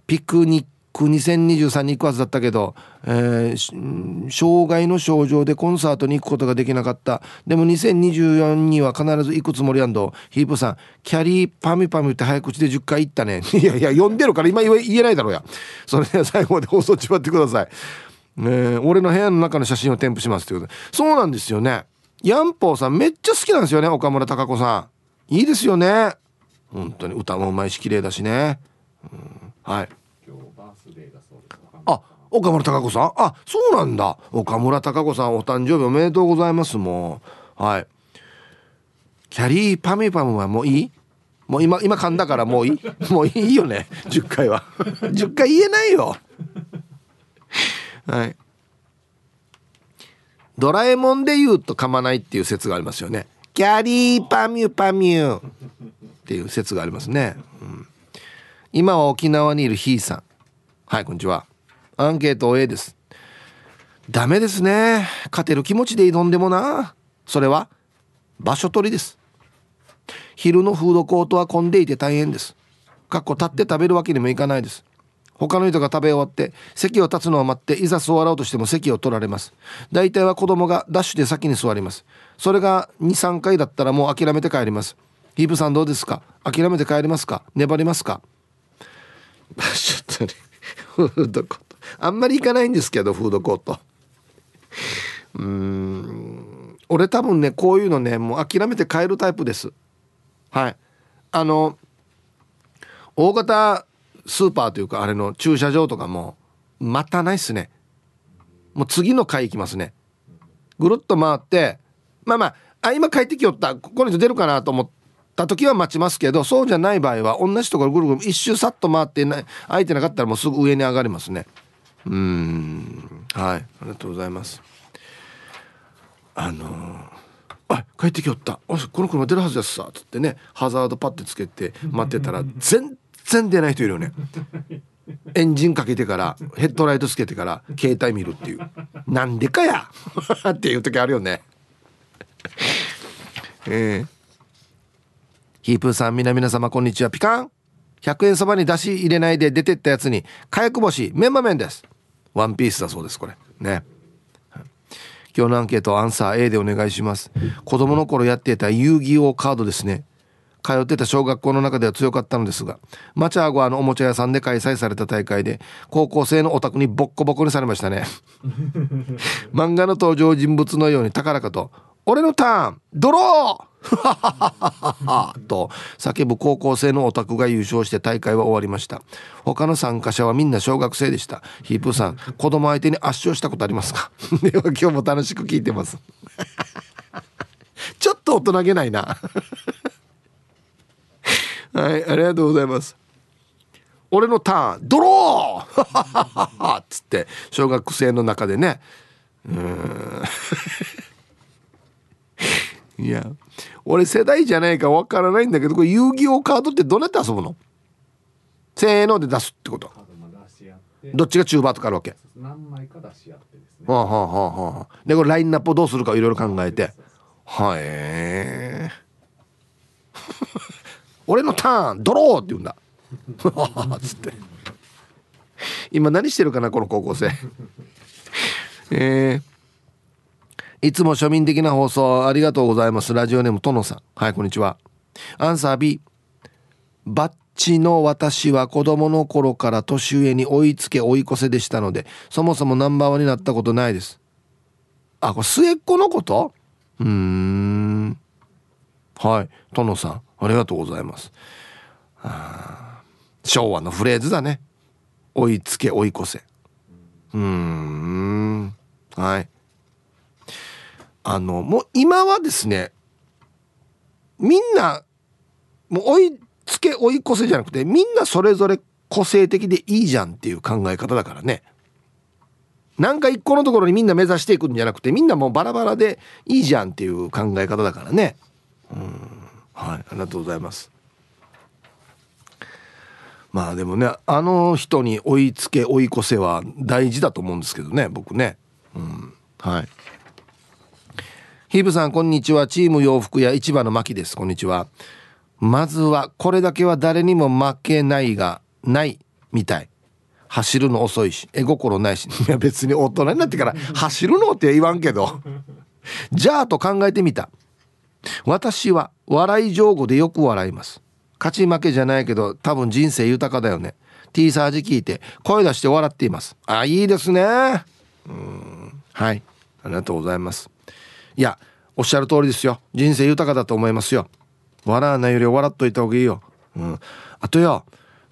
ピクニック2023に行くはずだったけど、えー、障害の症状でコンサートに行くことができなかった。でも2024には必ず行くつもりやんど。ヒープさんキャリーパミパミって早口で10回言ったね。いやいや読んでるから今言えないだろうや。それでは最後まで放送ちまってください、えー、俺の部屋の中の写真を添付しますってことで。そうなんですよね。ヤンポーさんめっちゃ好きなんですよね岡村孝子さん。いいですよね。本当に歌もうまいし綺麗だしね、うん、はい。あ岡村孝子さん？あそうなんだ。岡村孝子さんお誕生日おめでとうございますもう。はい。キャリーパミパムはもういい？もう今今噛んだからもういい？もういいよね10回は。10回言えないよ。はい。ドラえもんで言うと噛まないっていう説がありますよね。キャリーパミュパミュっていう説がありますね、うん、今は沖縄にいるひーさん。はいこんにちは。アンケート A です。ダメですね。勝てる気持ちで挑んでもな。それは場所取りです。昼のフードコートは混んでいて大変です。かっこ立って食べるわけにもいかないです。他の人が食べ終わって席を立つのを待っていざ座ろうとしても席を取られます。大体は子供がダッシュで先に座ります。それが23回だったらもう諦めて帰ります。ヒープさんどうですか？諦めて帰りますか？粘りますか？場所取りフードコート。あんまり行かないんですけどフードコート。うん。俺多分ねこういうのねもう諦めて帰るタイプです。はい。あの大型スーパーというかあれの駐車場とかもまたないっすね。もう次の回行きますね。ぐるっと回ってまあまああ今帰ってきよった。この人出るかなと思った時は待ちますけどそうじゃない場合は同じところぐるぐる一周さっと回ってな空いてなかったらもうすぐ上に上がりますね。うん。はい。ありがとうございます。あのー、あ帰ってきよった。この車出るはずですさ。つってねハザードパッてつけて待ってたら全然出ない人いるよね。エンジンかけてからヘッドライトつけてから携帯見るっていう。なんでかや。っていう時あるよね。えー、ヒープーさん皆々様こんにちは。ピカン。100円そばに出し入れないで出てったやつに火薬星メンマ麺です。ワンピースだそうですこれ。ね。今日のアンケートアンサー A でお願いします。子供の頃やっていた遊戯王カードですね。通ってた小学校の中では強かったのですがマチャーゴアのおもちゃ屋さんで開催された大会で高校生のオタクにボッコボコにされましたね。漫画の登場人物のように高らかと「俺のターンドロー! 」と叫ぶ高校生のオタクが優勝して大会は終わりました。他の参加者はみんな小学生でした。ヒープさん子供相手に圧勝したことありますか？では今日も楽しく聞いてます。ちょっと大人げないなはいありがとうございます。俺のターンドロー！っ つって小学生の中でね。うん。いや俺世代じゃないかわからないんだけどこれ遊戯王カードってどうやって遊ぶの？せーので出すってこと。どっちが中盤とかあるわけ？何枚か出し合ってですね。はあはあはあはあ。でこれラインナップをどうするかいろいろ考えて。はい、え俺のターンドローって言うんだ つって今何してるかなこの高校生 えーいつも庶民的な放送ありがとうございます。ラジオネームトノさん。はい、こんにちは。アンサー B。バッチの私は子供の頃から年上に追いつけ追い越せでしたので、そもそもナンバーワンになったことないです。あ、これ末っ子のこと？うーん。はい、トノさん。ありがとうございます。昭和のフレーズだね。追いつけ追い越せ。うーん。はい。あのもう今はですねみんなもう追いつけ追い越せじゃなくてみんなそれぞれ個性的でいいじゃんっていう考え方だからねなんか一個のところにみんな目指していくんじゃなくてみんなもうバラバラでいいじゃんっていう考え方だからねうんはいありがとうございます。まあでもねあの人に追いつけ追い越せは大事だと思うんですけどね僕ね。うんはい。ヒーブさんこんにちは。チーム洋服屋市場の牧です。こんにちは。まずはこれだけは誰にも負けないがないみたい。走るの遅いし絵心ないし。いや別に大人になってから走るのって言わんけど。じゃあと考えてみた。私は笑い上手でよく笑います。勝ち負けじゃないけど多分人生豊かだよね。T サージ聞いて声出して笑っています。あいいですね。うん。はい。ありがとうございます。いやおっしゃる通りですよ。人生豊かだと思いますよ。笑わないより笑っといた方がいいよ、うん、あとよ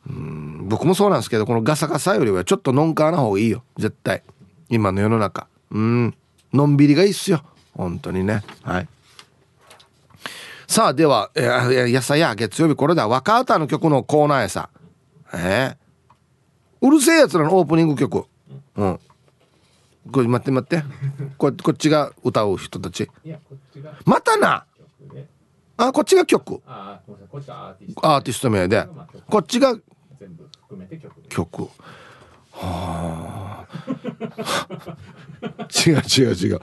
うん僕もそうなんですけどこのガサガサよりはちょっとのんかな方がいいよ。絶対。今の世の中。うん。のんびりがいいっすよ。本当にね。はい。さあでは、えー、やさや月曜日これだ。若歌の曲のコーナーやさ。えー、うるせえやつらのオープニング曲。うん。これ待って待って。ここっちが歌う人たち。またな。あこっちが曲。アーティスト名で。こっちが曲。はあ。違う違う違う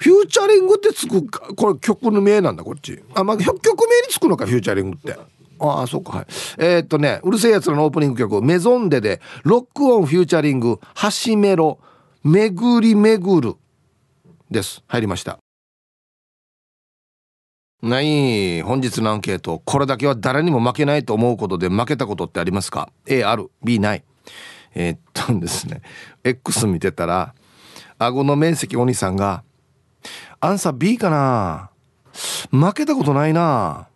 フューチャリングってつくかこれ曲の名なんだこっち。あまあ曲名につくのかフューチャリングって。ああそっかはい。えー、っとねうるせえやつらのオープニング曲「MAISONdes」でロックオンフューチャリング「はしメロ」「めぐりめぐる」です。入りました。ない本日のアンケートこれだけは誰にも負けないと思うことで負けたことってありますか？A ある。B ない。えー、っとですね X 見てたら顎の面積お兄さんがアンサー B かな。負けたことないな。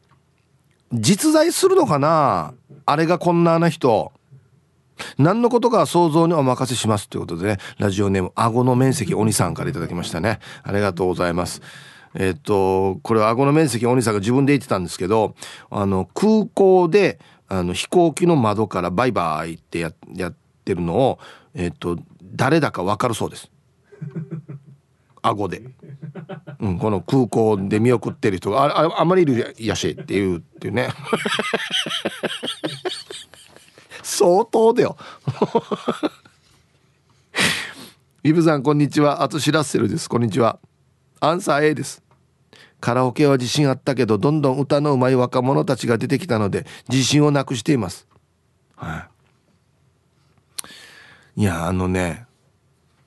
実在するのかな。あれがこんなな人。何のことか想像にお任せしますということでね。ラジオネーム顎の面積鬼さんから頂きましたね。ありがとうございます。えっとこれは顎の面積鬼さんが自分で言ってたんですけどあの空港であの飛行機の窓からバイバイってややってるのをえっと誰だか分かるそうです。顎で。うん、この空港で見送ってる人があああまりいるやしっていうっていうね。相当だよ。イブさんこんにちは。あとしらっせるです。こんにちは。アンサー A です。カラオケは自信あったけどどんどん歌のうまい若者たちが出てきたので自信をなくしています。はい。いやあのね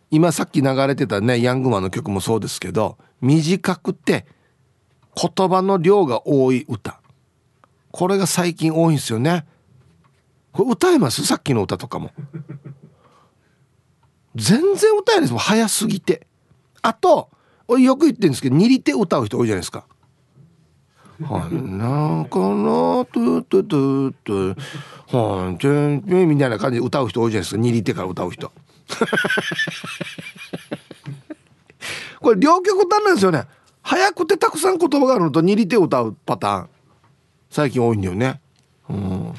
今さっき流れてたねヤングマンの曲もそうですけど短くて言葉の量が多い歌。これが最近多いんですよね。これ歌えます？さっきの歌とかも。全然歌えないですもん。早すぎて。あと俺よく言ってるんですけど握り手歌う人多いじゃないですか「はなかなトゥトゥトゥトゥはんちんみたいな感じで歌う人多いじゃないですか。握り手から歌う人。これ両極端なんですよね。早くてたくさん言葉があるのと握り手を歌うパターン。最近多いんだよね。うん。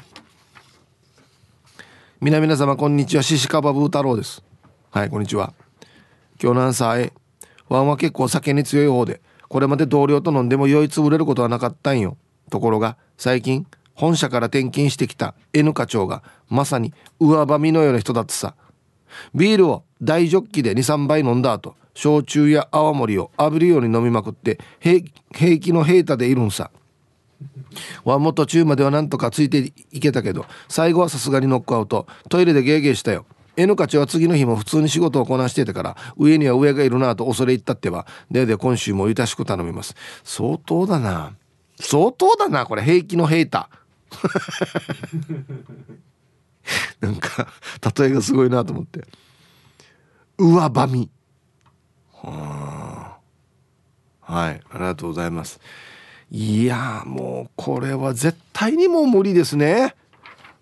皆々様こんにちは。シシカバブー太郎です。はいこんにちは。今日のアンサー A ワンは結構酒に強い方で。これまで同僚と飲んでも酔いつぶれることはなかったんよ。ところが最近本社から転勤してきた N 課長がまさに上ばみのような人だってさ。ビールを大ジョッキで23杯飲んだ後焼酎や泡盛を浴びるように飲みまくって平気の平太でいるんさ。ワンも途中まではなんとかついていけたけど最後はさすがにノックアウト。トイレでゲーゲーしたよ。N 課長は次の日も普通に仕事をこなしてたから上には上がいるなと恐れ入ったってはでで今週もゆたしく頼みます。相当だな。相当だなこれ。平気の平太。なんか例えがすごいなと思って。上ばみははいありがとうございます。いやもうこれは絶対にもう無理ですね。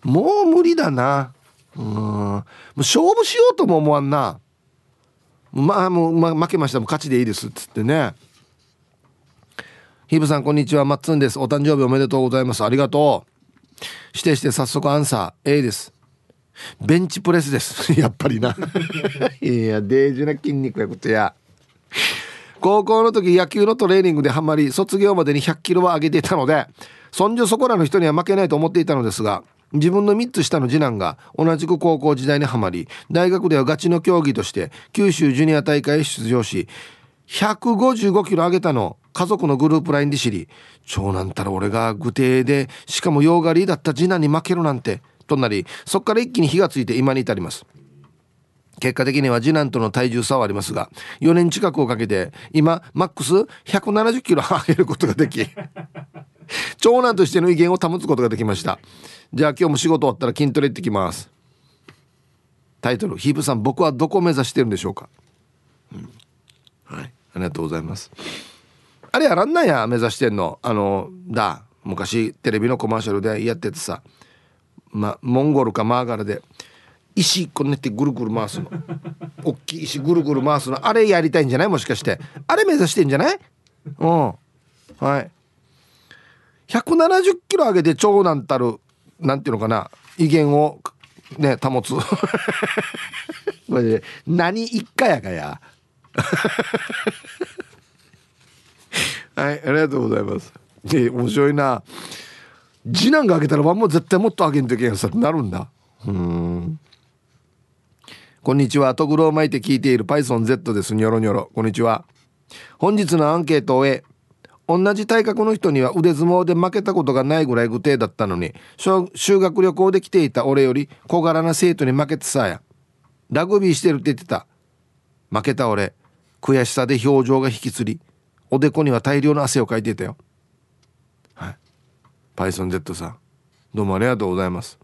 もう無理だな。うん。もう勝負しようとも思わんな。まあもう、ま、負けました。も勝ちでいいですっつってね。ヒブさんこんにちは。マッツンです。お誕生日おめでとうございます。ありがとう。してして早速アンサー。A です。ベンチプレスです。やっぱりな。いやデージな筋肉やことや。高校の時野球のトレーニングでハマり卒業までに100キロは上げていたのでそんじょそこらの人には負けないと思っていたのですが自分の3つ下の次男が同じく高校時代にはまり大学ではガチの競技として九州ジュニア大会へ出場し155キロ上げたの家族のグループ LINE で知り長男たら俺が具体でしかも洋刈りだった次男に負けるなんてとなりそっから一気に火がついて今に至ります。結果的には次男との体重差はありますが4年近くをかけて今マックス170キロ上げることができ 長男としての威厳を保つことができました。じゃあ今日も仕事終わったら筋トレ行ってきます。タイトル「ヒープさん僕はどこを目指してるんでしょうか?」うん。はい。ありがとうございます。あれやらんなんや目指してんの。あのだ昔テレビのコマーシャルでやっててさ。まモンゴルかマーガラで石1個ねってぐるぐる回すの。大きい石ぐるぐる回すの。あれやりたいんじゃない？もしかして。あれ目指してんじゃない？うん。はい。170キロ上げて長男たるなんていうのかな？威厳をね保つ。何一回やかや。はいありがとうございます。え面白いな次男が開けたらワンも絶対もっと開けんといけんさってなるんだ。うん。こんにちはトグロを巻いて聞いている PythonZ です。ニョロニョロ。こんにちは。本日のアンケートを終え同じ体格の人には腕相撲で負けたことがないぐらい具体だったのに修学旅行で来ていた俺より小柄な生徒に負けてさや。ラグビーしてるって言ってた。負けた俺。悔しさで表情が引きつりおでこには大量の汗をかいていたよ。PythonZ さん。どうもありがとうございます。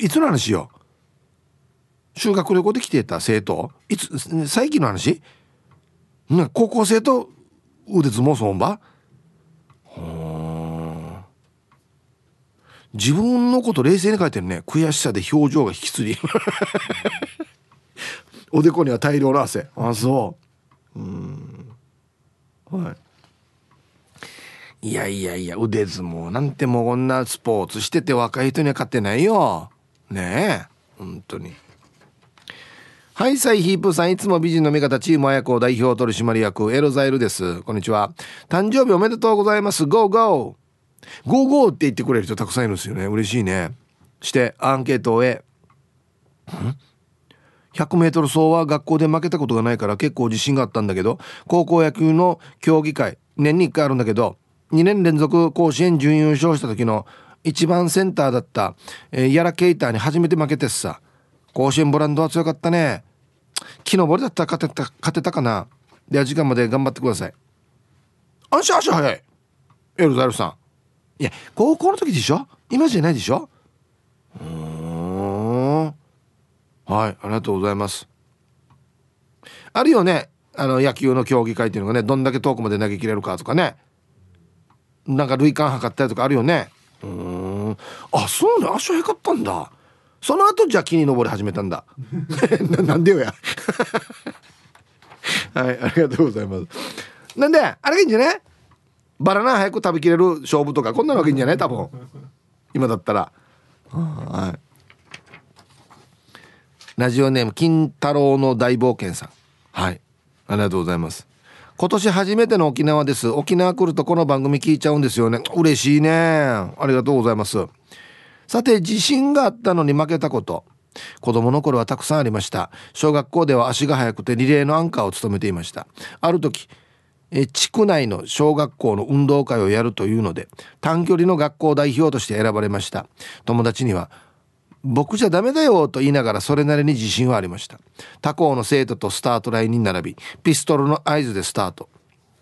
いつの話よ？修学旅行で来てた生徒？いつ最近の話？高校生と腕相撲そんば自分のこと冷静に書いてるね。悔しさで表情が引きつり。おでこには大量の汗。あそう。うん。はい。いやいやいや腕相撲なんてもうこんなスポーツしてて若い人には勝てないよ。ねえ本当に。はいサイヒープさんいつも美人の味方チーム綾子代表取締役エロザイルです。こんにちは。誕生日おめでとうございます。ゴーゴー。ゴーゴーって言ってくれる人たくさんいるんですよね。嬉しいね。してアンケートを終え 100m 走は学校で負けたことがないから結構自信があったんだけど高校野球の競技会年に1回あるんだけど2年連続甲子園準優勝した時の一番センターだった、えー、ヤラケイターに初めて負けてさ。甲子園ブランドは強かったね。木登りだったら勝てた勝てたかな。では時間まで頑張ってください。足足早い。エルザルさん。いや高校の時でしょ？今じゃないでしょ？うん。はいありがとうございます。あるよね。あの野球の競技会っていうのがねどんだけ遠くまで投げ切れるかとかねなんか類間測ったりとかあるよね。うん。あそうね足早かったんだ。その後じゃあ木に登り始めたんだ。なんでよや。はいありがとうございます。なんであれがいいんじゃねバナナ早く食べきれる勝負とかこんなのがいいんじゃない？多分。今だったら。はい。ラジオネーム金太郎の大冒険さん。はい。ありがとうございます。今年初めての沖縄です。沖縄来るとこの番組聞いちゃうんですよね。嬉しいね。ありがとうございます。さて自信があったのに負けたこと。子供の頃はたくさんありました。小学校では足が速くてリレーのアンカーを務めていました。ある時え地区内の小学校の運動会をやるというので短距離の学校代表として選ばれました。友達には僕じゃダメだよと言いながらそれなりに自信はありました。他校の生徒とスタートラインに並びピストルの合図でスタート。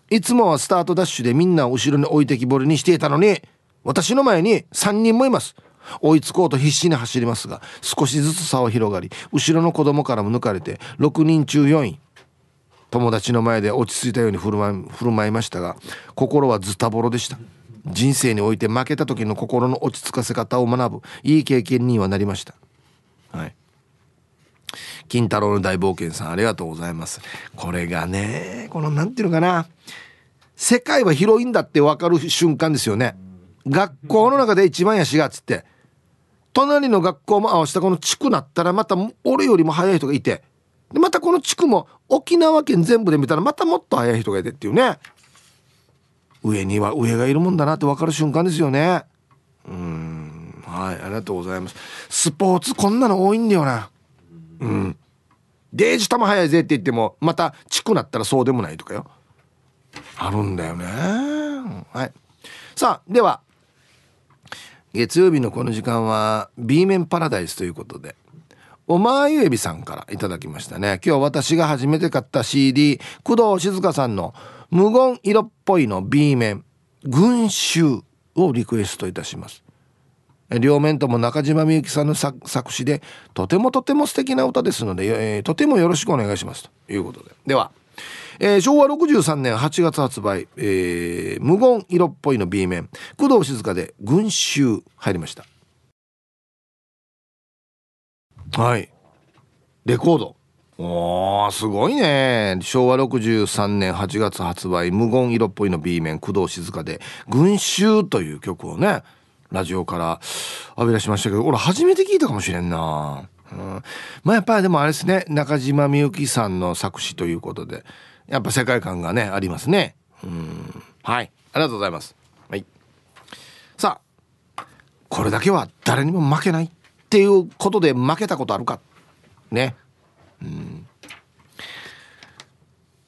いつもはスタートダッシュでみんなを後ろに置いてきぼりにしていたのに私の前に3人もいます。追いつこうと必死に走りますが少しずつ差は広がり後ろの子供からも抜かれて6人中4位。友達の前で落ち着いたように振る舞いましたが心はズタボロでした。人生において負けた時の心の落ち着かせ方を学ぶ。いい経験にはなりました。はい。金太郎の大冒険さんありがとうございます。これがねこの何ていうのかな。世界は広いんだって分かる瞬間ですよね。学校の中で一番やしがっつって。隣の学校も合わせたこの地区なったらまた俺よりも早い人がいて。でまたこの地区も沖縄県全部で見たらまたもっと早い人がいてっていうね。上には上がいるもんだなって分かる瞬間ですよね。うん。はいありがとうございます。スポーツこんなの多いんだよな。うん。デージ球速いぜって言ってもまた地区なったらそうでもないとかよ。あるんだよね。はい。さあでは月曜日のこの時間は B 面パラダイスということでおまゆえびさんからいただきましたね。今日私が初めて買った CD 工藤静香さんの無言色っぽいの B 面群衆をリクエストいたします。両面とも中島みゆきさんの作詞でとてもとても素敵な歌ですので、えー、とてもよろしくお願いしますと。いうことで。では、えー、昭和63年8月発売、えー、無言色っぽいの B 面工藤静香で群衆入りました。はい。レコード。おーすごいね。昭和63年8月発売無言色っぽいの B 面工藤静香で「群衆」という曲をねラジオから浴び出しましたけど俺初めて聞いたかもしれんな、うん、まあやっぱりでもあれですね中島みゆきさんの作詞ということでやっぱ世界観がねありますね。うん。はい。ありがとうございます。はい。さあこれだけは誰にも負けないっていうことで負けたことあるか。ね。うん。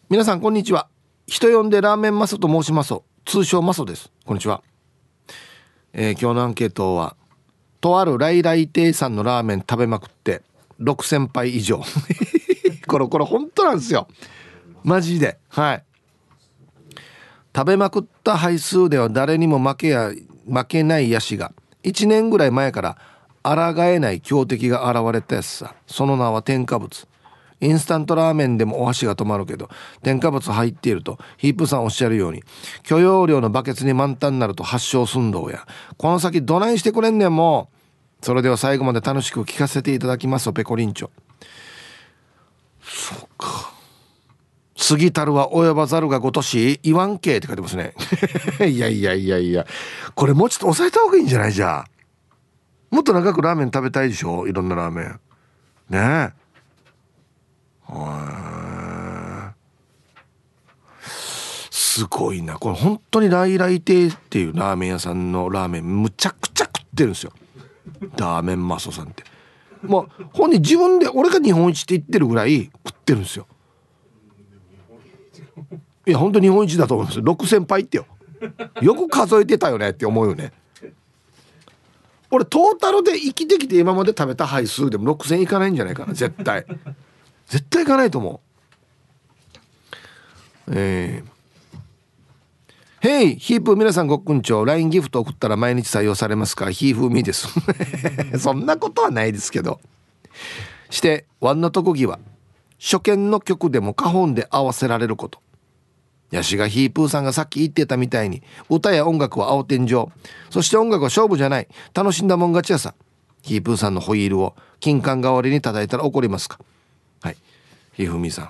皆さんこんにちは。人呼んでラーメンマソと申します。通称マソです。こんにちは、えー、今日のアンケートはとある来来亭さんのラーメン食べまくって6000杯以上。これこれ本当なんですよ。マジで。はい。食べまくった杯数では誰にも負けや負けないヤシが1年ぐらい前から抗えない強敵が現れたやつさ。その名は添加物。インスタントラーメンでもお箸が止まるけど添加物入っているとヒープさんおっしゃるように許容量のバケツに満タンになると発症寸胴やこの先どないしてくれんねんもうそれでは最後まで楽しく聞かせていただきますペコリンチョ。そっか。過ぎたるは及ばざるがごとし言わんけって書いてますね。いやいやいやいや。これもうちょっと抑えた方がいいんじゃない？じゃあ。もっと長くラーメン食べたいでしょ？いろんなラーメン。ねえ。すごいな。これ本当に来来亭っていうラーメン屋さんのラーメンむちゃくちゃ食ってるんですよ。ラーメンマソさんって。もう本人自分で俺が日本一って言ってるぐらい食ってるんですよ。いや本当日本一だと思います。6,000杯ってよ。よく数えてたよねって思うよね。俺トータルで生きてきて今まで食べた杯数でも6,000いかないんじゃないかな絶対。絶対いかないと思う。えー、ヘイヒープ皆さんごっくんちょ LINE ギフト送ったら毎日採用されますか？ヒーフーミーです。そんなことはないですけど。してワンの特技は初見の曲でも花本で合わせられること。ヤシがヒープーさんがさっき言ってたみたいに歌や音楽は青天井。そして音楽は勝負じゃない。楽しんだもん勝ちやさ。ヒープーさんのホイールを金管代わりに叩いたら怒りますか？ひふみさん。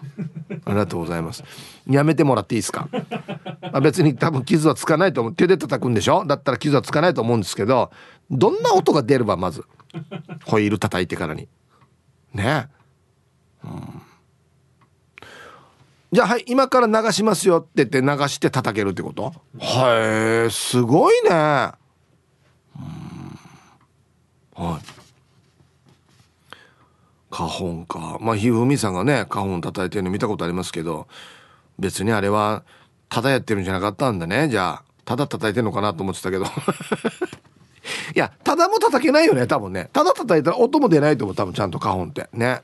ありがとうございます。やめてもらっていいですか？あ別に多分傷はつかないと思う。手で叩くんでしょ？だったら傷はつかないと思うんですけどどんな音が出ればまず？ホイール叩いてからに。ね？うん。じゃあはい今から流しますよって言って流して叩けるってこと？はいすごいね。うん。はい。花本か。まあひふみさんがね花本叩いてるの見たことありますけど別にあれはただやってるんじゃなかったんだね。じゃあただ叩いてんのかなと思ってたけど。いやただも叩けないよね多分ね。ただ叩いたら音も出ないと思う多分ちゃんと花本って。ね。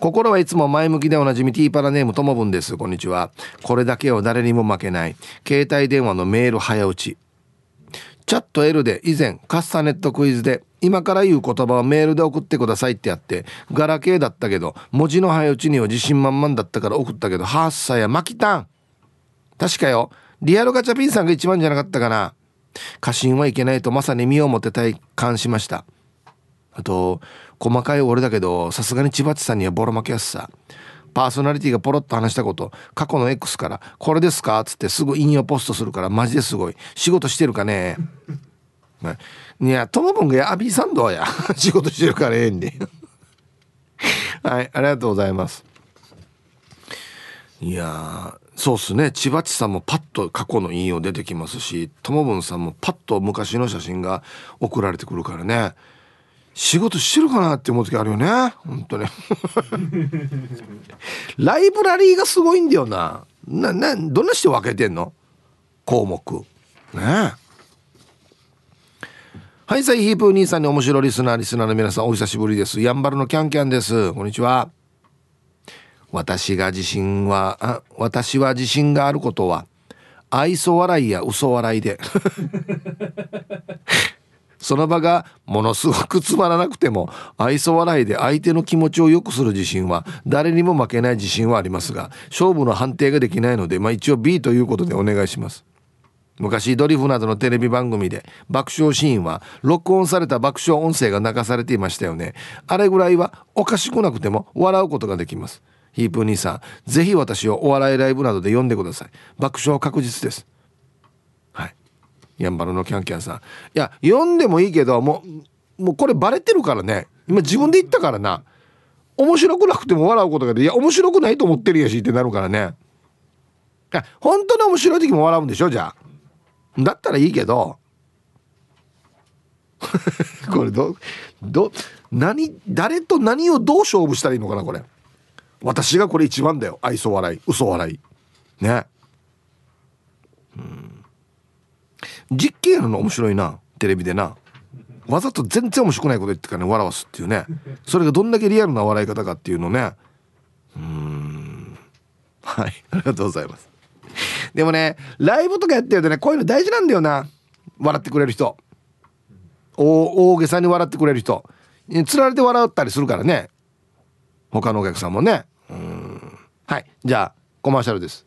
心はいつも前向きでおなじみティーパラネームともぶんです。こんにちは。これだけを誰にも負けない。携帯電話のメール早打ち。チャット L で以前カスタネットクイズで今から言う言葉をメールで送ってくださいってやってガラケーだったけど文字の早打ちには自信満々だったから送ったけどハッサやマキタン確かよ。リアルガチャピンさんが一番じゃなかったかな。過信はいけないとまさに身をもて体感しました。あと細かい俺だけどさすがに千葉地さんにはボロ負けやすさ。パーソナリティがポロッと話したこと過去の X から「これですか?」っつってすぐ引用ポストするからマジですごい。仕事してるかね。いいやトモブンがアビーサンドや。仕事してるからええんで。はいありがとうございます。いやそうっすね。千葉地さんもパッと過去の引用出てきますしともぶんさんもパッと昔の写真が送られてくるからね。仕事してるかなって思う時あるよね。本当ね ライブラリーがすごいんだよな。ななどんなして分けてんの？項目。ね。えはいさいヒープー兄さんに面白リスナーリスナーの皆さんお久しぶりです。やんばるのキャンキャンです。こんにちは。私が自信はあ私は自信があることは愛想笑いや嘘笑いで。その場がものすごくつまらなくても愛想笑いで相手の気持ちを良くする自信は誰にも負けない自信はありますが勝負の判定ができないので、まあ、一応 B ということでお願いします。昔ドリフなどのテレビ番組で爆笑シーンは録音された爆笑音声が流されていましたよね。あれぐらいはおかしくなくても笑うことができます。ヒープ兄さんぜひ私をお笑いライブなどで呼んでください。爆笑確実です。はい。やんばるのキャンキャンさん。いや呼んでもいいけどもうもうこれバレてるからね。今自分で言ったからな。面白くなくても笑うことがでいや面白くないと思ってるやしってなるからね。本当に面白い時も笑うんでしょじゃあ。だったらいいけど これどど何誰と何をどう勝負したらいいのかなこれ。私がこれ一番だよ。愛想笑い嘘笑い。ね。うん。実験やるの面白いな。テレビでな。わざと全然面白くないこと言ってからね笑わすっていうね。それがどんだけリアルな笑い方かっていうのね。うん。はい。ありがとうございますでもねライブとかやってるとねこういうの大事なんだよな。笑ってくれる人。大げさに笑ってくれる人。つられて笑ったりするからね。他のお客さんもね。うん。はい。じゃあコマーシャルです。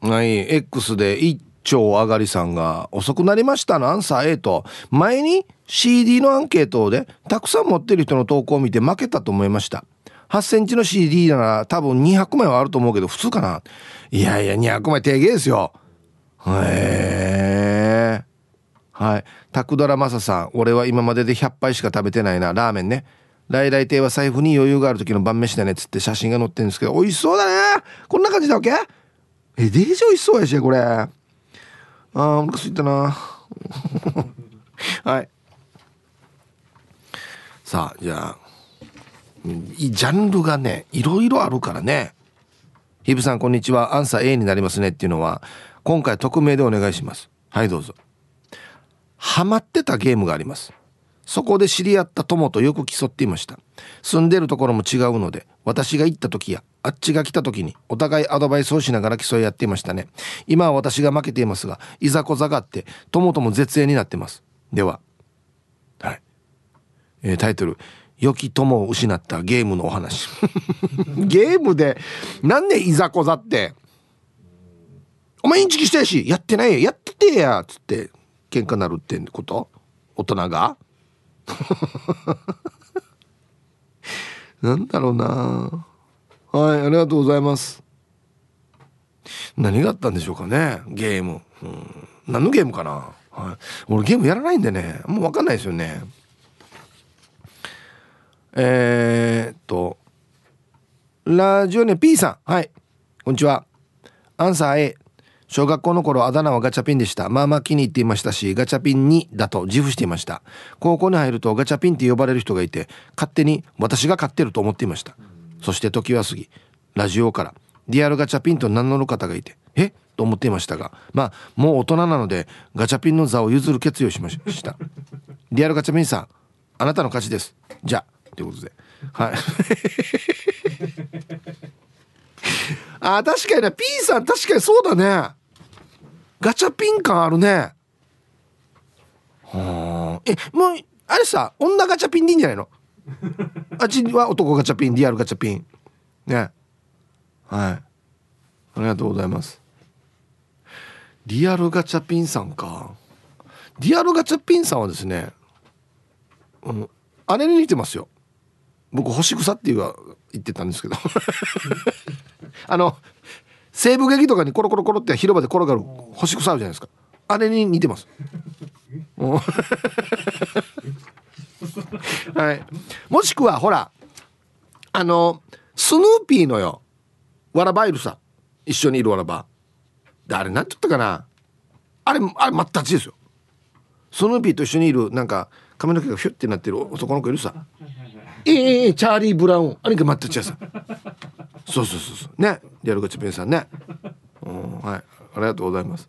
はい。X で一丁上がりさんが遅くなりましたのアンサー A と。前に CD のアンケートでたくさん持ってる人の投稿を見て負けたと思いました。8センチの CD なら多分200枚はあると思うけど普通かな。いやいや200枚低芸ですよ。へえはい。タクドラマサさん俺は今までで100杯しか食べてないな。ラーメンね。来来亭は財布に余裕がある時の晩飯だねっつって写真が載ってるんですけど美味しそうだね。こんな感じだわけ？えデージ美味しそうやしこれ。あーお腹すいたな。はい。さあじゃあジャンルがねいろいろあるからね。ヒブさんこんにちは。アンサー A になりますね。っていうのは今回匿名でお願いします。はいどうぞ。ハマってたゲームがあります。そこで知り合った友とよく競っていました。住んでるところも違うので私が行った時やあっちが来た時にお互いアドバイスをしながら競いやっていましたね。今は私が負けていますがいざこざがあって友とも絶縁になってます。では。はい、えー、タイトル。良き友を失ったゲームのお話。ゲームでなんでいざこざってお前インチキしたやしやってないやっててやっつって喧嘩なるってこと？大人が？なんだろうな。はいありがとうございます。何があったんでしょうかねゲーム、うん、何のゲームかな、はい、俺ゲームやらないんでねもう分かんないですよねえー、っとラジオネ P さん。はい。こんにちは。アンサー A 小学校の頃あだ名はガチャピンでした。まあまあ気に入っていましたしガチャピン2だと自負していました。高校に入るとガチャピンって呼ばれる人がいて勝手に私が飼ってると思っていました。そして時は過ぎラジオからリアルガチャピンと名乗る方がいてえ？と思っていましたがまあもう大人なのでガチャピンの座を譲る決意をしました。リアルガチャピンさんあなたの勝ちです。じゃあということで。はい。あ確かにね。P さん確かにそうだね。ガチャピン感あるね。はあ。えもうあれさ女ガチャピンでいいんじゃないの？あっちは男ガチャピンリアルガチャピン。ね。はい。ありがとうございます。リアルガチャピンさんか。リアルガチャピンさんはですねうんあれに似てますよ僕星草っていうは言ってたんですけど。あの西部劇とかにコロコロコロって広場で転がる星草あるじゃないですか。あれに似てます。はい。もしくはほらあのスヌーピーのよわらばいるさ一緒にいるわらば。であれ何て言ったかな。あれあれ全くですよ。スヌーピーと一緒にいるなんか髪の毛がフュッてなってる男の子いるさ。ええー、チャーリー・ブラウン。あれが全く違うさ。んそうそうそうそう。ね。リアルガチペンさんね。うんはい。ありがとうございます。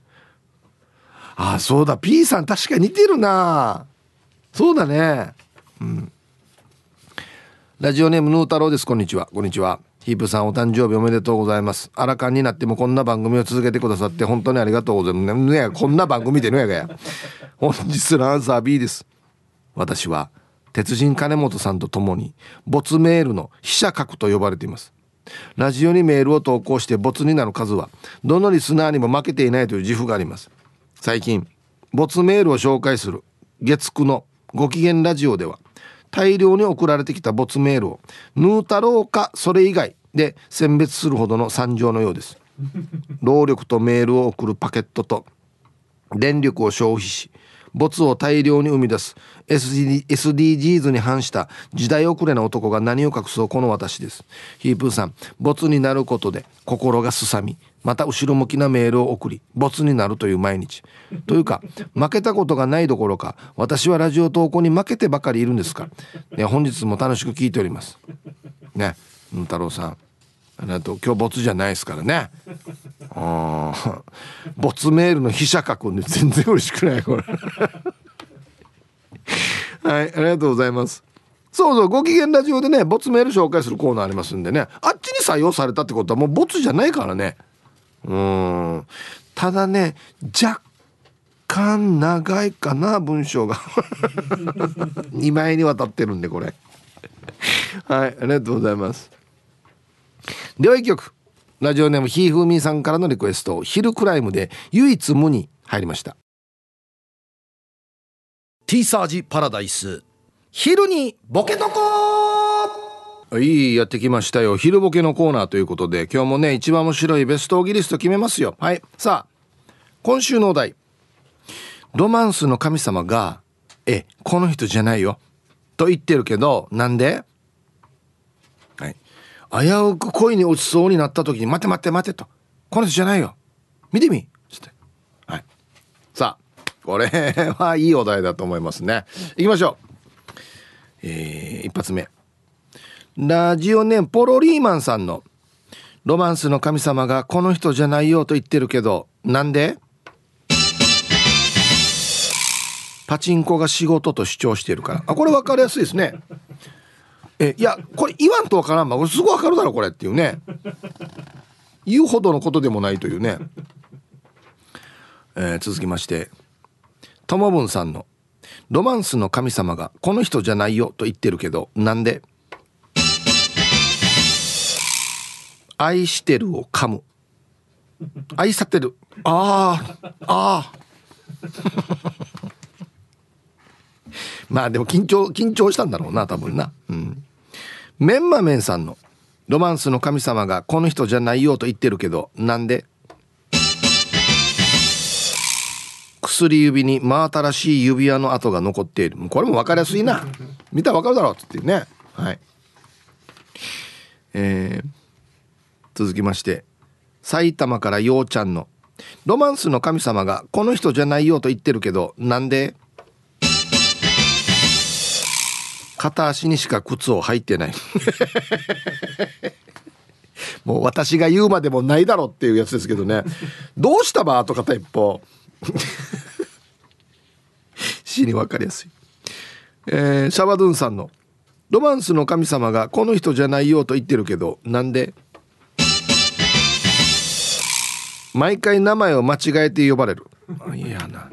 あそうだ。P さん確かに似てるな。そうだね。うん。ラジオネームヌー太郎です。こんにちは。こんにちは。ヒープさんお誕生日おめでとうございます。あらかんになってもこんな番組を続けてくださって本当にありがとうございます。ねこんな番組でのやがや。本日のアンサー B です。私は鉄人金本さんと共に没メールの飛車角と呼ばれています。ラジオにメールを投稿して没になる数はどのリスナーにも負けていないという自負があります。最近没メールを紹介する月9のご機嫌ラジオでは大量に送られてきた没メールをヌータローかそれ以外で選別するほどの惨状のようです。労力とメールを送るパケットと電力を消費し没を大量に生み出す。SDGs に反した時代遅れな男が何を隠そうこの私です。ヒープーさん没になることで心がすさみまた後ろ向きなメールを送り没になるという毎日。というか負けたことがないどころか私はラジオ投稿に負けてばかりいるんですか、ね、本日も楽しく聞いております。ね太郎さん。ありがとう今日ボツじゃないですからね。ああボツメールの飛車書くんで全然嬉しくないこれ。はいありがとうございます。そうそうご機嫌ラジオでねボツメール紹介するコーナーありますんでね。あっちに採用されたってことはもうボツじゃないからね。うん。ただね若干長いかな文章が。2枚にわたってるんでこれ。はいありがとうございます。では一曲ラジオネームひーふーみーさんからのリクエストヒルクライムで唯一無に入りました。ティーサージパラダイス昼にボケとこはいやってきましたよ。昼ボケのコーナーということで今日もね一番面白いベストオギリスト決めますよ。はいさあ今週のお題。ロマンスの神様がえこの人じゃないよと言ってるけどなんで？危うく恋に落ちそうになった時に「待て待て待て」と「この人じゃないよ。見てみ」つって。はい。さあこれはいいお題だと思いますね。いきましょう。えー、一発目。ラジオネームポロリーマンさんの「ロマンスの神様がこの人じゃないよ」と言ってるけどなんで？パチンコが仕事と主張してるから。あこれ分かりやすいですね。えいやこれ言わんとわからんまこれすぐわかるだろこれっていうね。言うほどのことでもないというね、えー、続きまして。ともぶんさんの「ロマンスの神様がこの人じゃないよ」と言ってるけどなんで？愛してるを噛む。愛さてる。ああああ まあでも緊張緊張したんだろうな多分な。うん。メンマメンさんのロマンスの神様がこの人じゃないよと言ってるけどなんで？薬指に真新しい指輪の跡が残っている。これも分かりやすいな。見たら分かるだろうっつってね。はい。えー、続きまして埼玉からようちゃんの。ロマンスの神様がこの人じゃないよと言ってるけどなんで？片足にしか靴を履いてない。もう私が言うまでもないだろっていうやつですけどね。どうしたばと片一方。死に分かりやすい、えー、シャバドゥンさんの「ロマンスの神様がこの人じゃないよ」と言ってるけどなんで？毎回名前を間違えて呼ばれる。いやな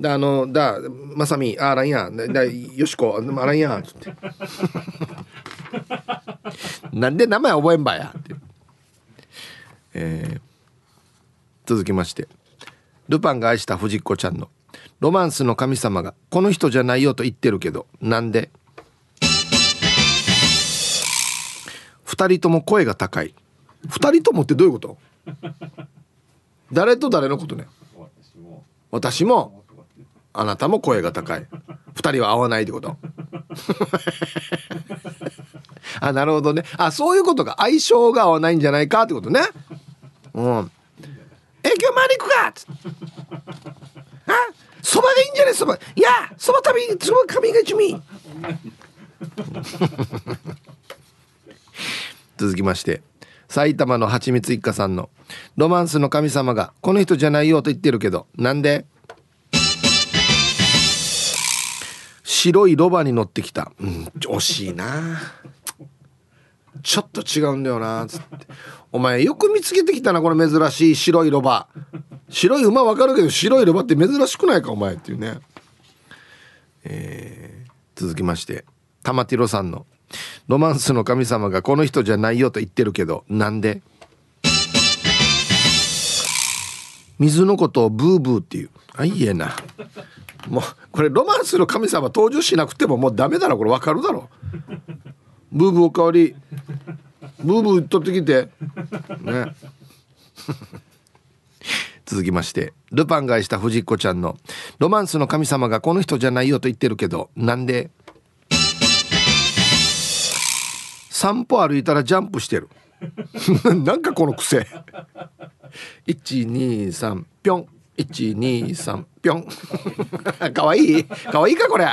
だあのだまさみあらんやだよしこ。あらんやつって。なんで名前覚えんばや。って、えー、続きまして。ルパンが愛した藤子ちゃんの。ロマンスの神様がこの人じゃないよと言ってるけどなんで？二人とも声が高い。二人ともってどういうこと？誰と誰のことね？私もあなたも声が高い。2人は合わないってこと。あなるほどね。あそういうことか。相性が合わないんじゃないかってことね。うん。え今日マリ行くかっつあそばでいいんじゃない？そば。いやそば旅そば髪が趣味続きまして。埼玉のはちみつ一家さんの。ロマンスの神様がこの人じゃないよと言ってるけどなんで？白いロバに乗ってきた。うん。惜しいな。ちょっと違うんだよなつって。お前よく見つけてきたなこの珍しい白いロバ。白い馬わかるけど白いロバって珍しくないかお前っていうね。えー、続きまして。玉ティロさんの「ロマンスの神様がこの人じゃないよ」と言ってるけどなんで？水のことをブーブーっていう。あいいえなもうこれロマンスの神様登場しなくてももうダメだろ。これわかるだろ。ブーブーおかわり。ブーブー取ってきて。ね。続きましてルパンがした藤子ちゃんの「ロマンスの神様がこの人じゃないよ」と言ってるけどなんで？散歩歩いたらジャンプしてる。なんかこの癖。123ぴょん。123ぴょん。かわいい。かわいいかこれ。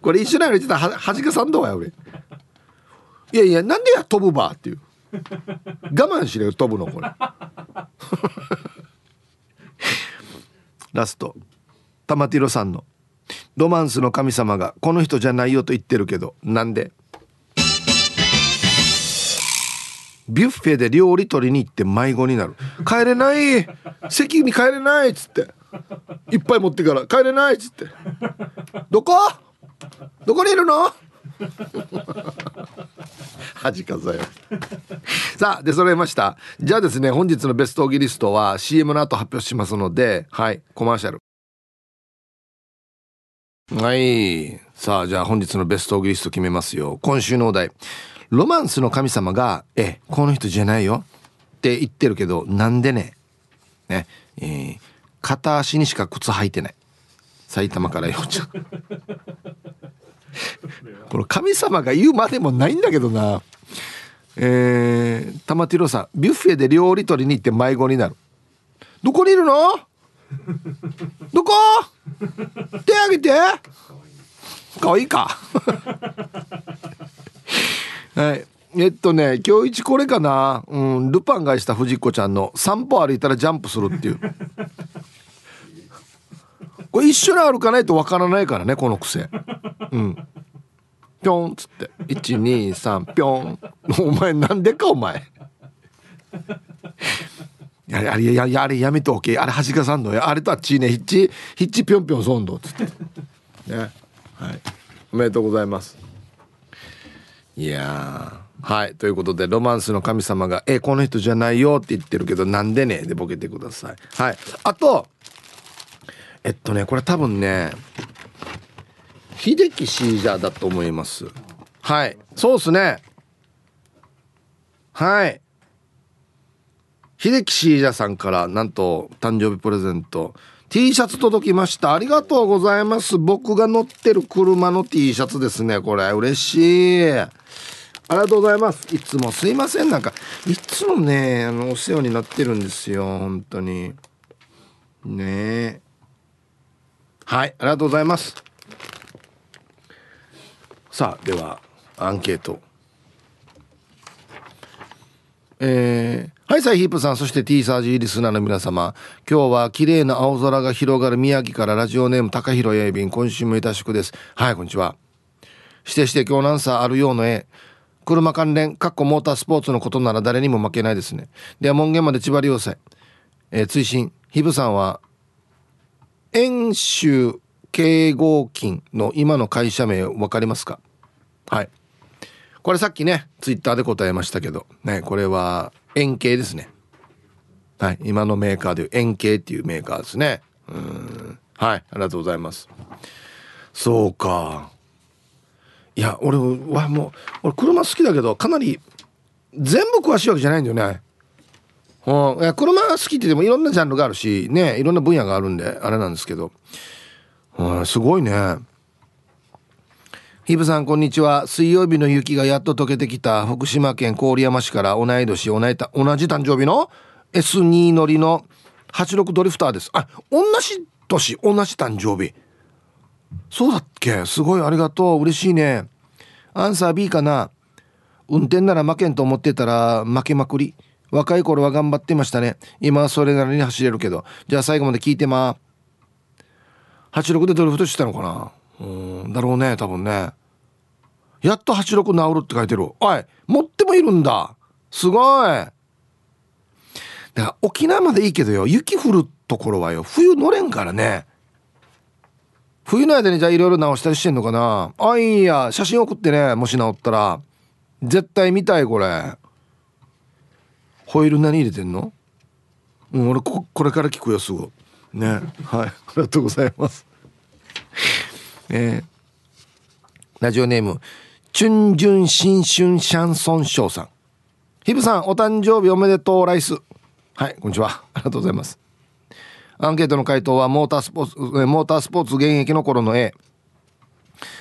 これ一緒に歩いてたははじかさんどうや俺。いやいやなんでや飛ぶばっていう。我慢しろよ飛ぶのこれ。ラスト。玉ティロさんの「ロマンスの神様がこの人じゃないよと言ってるけどなんで?」ビュッフェで料理取りに行って迷子になる。帰れない。席に帰れないっつって。いっぱい持ってから。帰れないっつって。どこ？どこにいるの？恥かざよさあ出揃えました。じゃあですね本日のベストオギリストは CM の後発表しますのではいコマーシャル。はい。さあじゃあ本日のベストオギリスト決めますよ。今週のお題。ロマンスの神様が「えこの人じゃないよ」って言ってるけどなんでね。ねえー、片足にしか靴履いてない。埼玉からようちゃんこの神様が言うまでもないんだけどな。えー、玉ティロさんビュッフェで料理取りに行って迷子になる。どこにいるの？どこ？手あげて。かわい。いか はい。えっとね今日一これかな。うんルパンがした藤子ちゃんの散歩歩いたらジャンプするっていう。これ一緒に歩かないとわからないからねこの癖。うん。ぴょんっつって。123ぴょん。お前なんでかお前。やれあれややれやめておけ。あれ端かさんの。あれとはちねヒッチヒッチぴょんぴょんそんどっつって。ね。はい。おめでとうございます。いやはい。ということでロマンスの神様が「えこの人じゃないよ」って言ってるけどなんでね？でボケてください。はい。あとえっとねこれ多分ね秀樹シージャーだと思います。はい。そうっすね。はい。秀樹シージャーさんからなんと誕生日プレゼント。T シャツ届きました。ありがとうございます。僕が乗ってる車の T シャツですね。これ嬉しい。ありがとうございます。いつもすいません。なんかいつもねあのお世話になってるんですよ。本当に。ね。えはいありがとうございます。さあではアンケート。えー、はいサイヒープさんそして T サージリスナーの皆様。今日は綺麗な青空が広がる宮城からラジオネーム高弘英便今週もいたしくです。はいこんにちは。指定して今日なんさあるようの絵車関連かっこモータースポーツのことなら誰にも負けないですね。では門限まで千葉良生えー、追伸。ヒブさんは遠州敬合金の今の会社名分かりますか？はい。これさっきねツイッターで答えましたけど。ねこれは円形ですね。はい。今のメーカーでいう円形っていうメーカーですね。うん。はい。ありがとうございます。そうか。いや俺はもう俺車好きだけどかなり全部詳しいわけじゃないんだよね。うん、いや車好きって言ってもいろんなジャンルがあるしねいろんな分野があるんであれなんですけど、うん、すごいね。ヒブさんこんにちは。水曜日の雪がやっと溶けてきた。福島県郡山市から同い年同いた同じ誕生日の S2 乗りの86ドリフターです。あ同じ年同じ誕生日。そうだっけ？すごいありがとう。嬉しいね。アンサー B かな？運転なら負けんと思ってたら負けまくり。若い頃は頑張ってましたね。今はそれなりに走れるけど。じゃあ最後まで聞いてま。86でドリフトしてたのかな？うんだろうね多分ね。やっと86治るって書いてる。おい持ってもいるんだ。すごい。だから沖縄までいいけどよ雪降るところはよ冬乗れんからね。冬の間にじゃあいろいろ直したりしてんのかな。あいいや写真送ってねもし直ったら。絶対見たいこれ。ホイール何入れてんの？うん俺ここれから聞くよすぐ。ね。はいありがとうございます。えー、ラジオネームチュンジュン新春シャンソンショーさん。ヒブさんお誕生日おめでとうライス。はいこんにちは。ありがとうございます。アンケートの回答はモータースポーツモータースポーツ現役の頃の A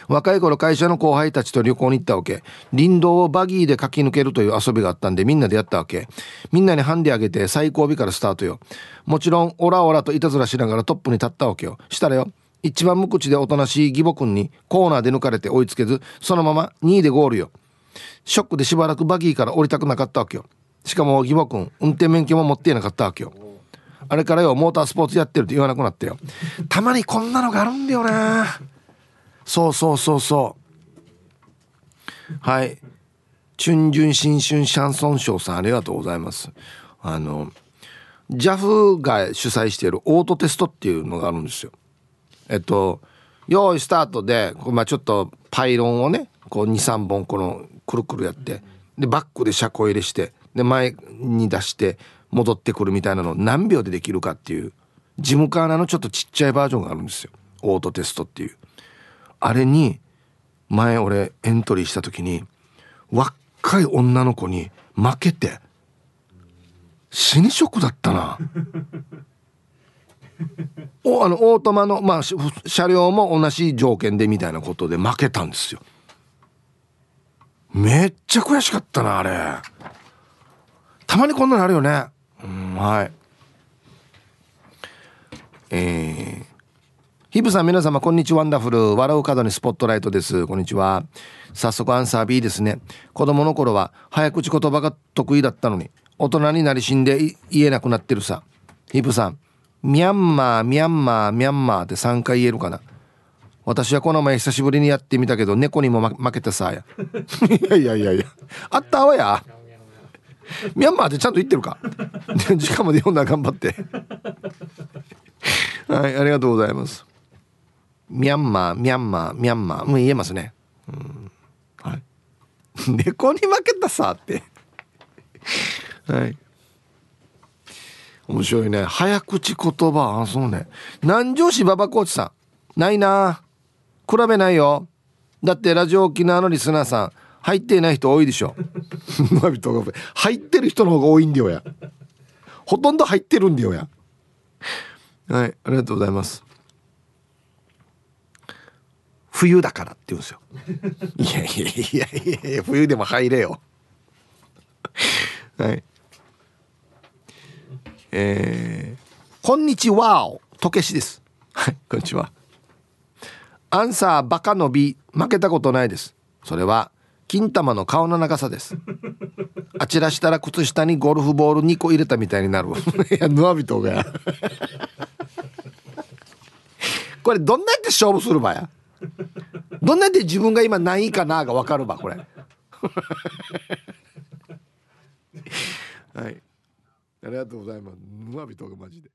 若い頃会社の後輩たちと旅行に行ったわけ。林道をバギーで駆け抜けるという遊びがあったんでみんなでやったわけ。みんなにハンデあげて最後尾からスタートよ。もちろんオラオラといたずらしながらトップに立ったわけよ。したらよ。一番無口でおとなしい義母君にコーナーで抜かれて追いつけずそのまま2位でゴールよ。ショックでしばらくバギーから降りたくなかったわけよ。しかも義母君運転免許も持っていなかったわけよ。あれからよモータースポーツやってるって言わなくなってよ。たまにこんなのがあるんだよな。そうそうそうそう。はい。チュンジュン新春シャンソンショーさんありがとうございます。あの JAF が主催しているオートテストっていうのがあるんですよ。えっと用意スタートで、まあ、ちょっとパイロンをねこう23本このくるくるやってでバックで車庫入れしてで前に出して戻ってくるみたいなのを何秒でできるかっていうジムカーナのちょっとちっちゃいバージョンがあるんですよ。オートテストっていう。あれに前俺エントリーした時に若い女の子に負けて死にショックだったな。おあのオートマの、まあ、車両も同じ条件でみたいなことで負けたんですよ。めっちゃ悔しかったなあれ。たまにこんなのあるよね。うんはい。えー、ヒブさん皆様こんにちは。ワンダフル笑う角にスポットライトです。こんにちは。早速アンサー B ですね。子供の頃は早口言葉が得意だったのに大人になり死んで言えなくなってるさ。ヒブさんミャンマーミャンマーミャンマーって3回言えるかな？私はこの前久しぶりにやってみたけど猫にも負けたさや。いやいやいやいや。あったわや。ミャンマーってちゃんと言ってるか？時間まで読んだら頑張って。はいありがとうございます。ミャンマーミャンマーミャンマー。もう言えますね。うん。はい。猫に負けたさって。はい。面白いね。早口言葉あそうね。南城市馬場コーチさん。ないな。比べないよ。だってラジオ沖縄のリスナーさん入っていない人多いでしょ。入ってる人の方が多いんだよや。ほとんど入ってるんだよや。はいありがとうございます。冬だからって言うんですよ。いやいやいやいや冬でも入れよ。はい。えー、こんにちは。とけしです。はいこんにちは。アンサーバカの B 負けたことないです。それは金玉の顔の長さです。あちらしたら靴下にゴルフボール2個入れたみたいになるいやヌアビトが。これどんなやって勝負するばや？どんなやって自分が今何位かなが分かるばこれ。はいありがとうございます。沼人がマジで。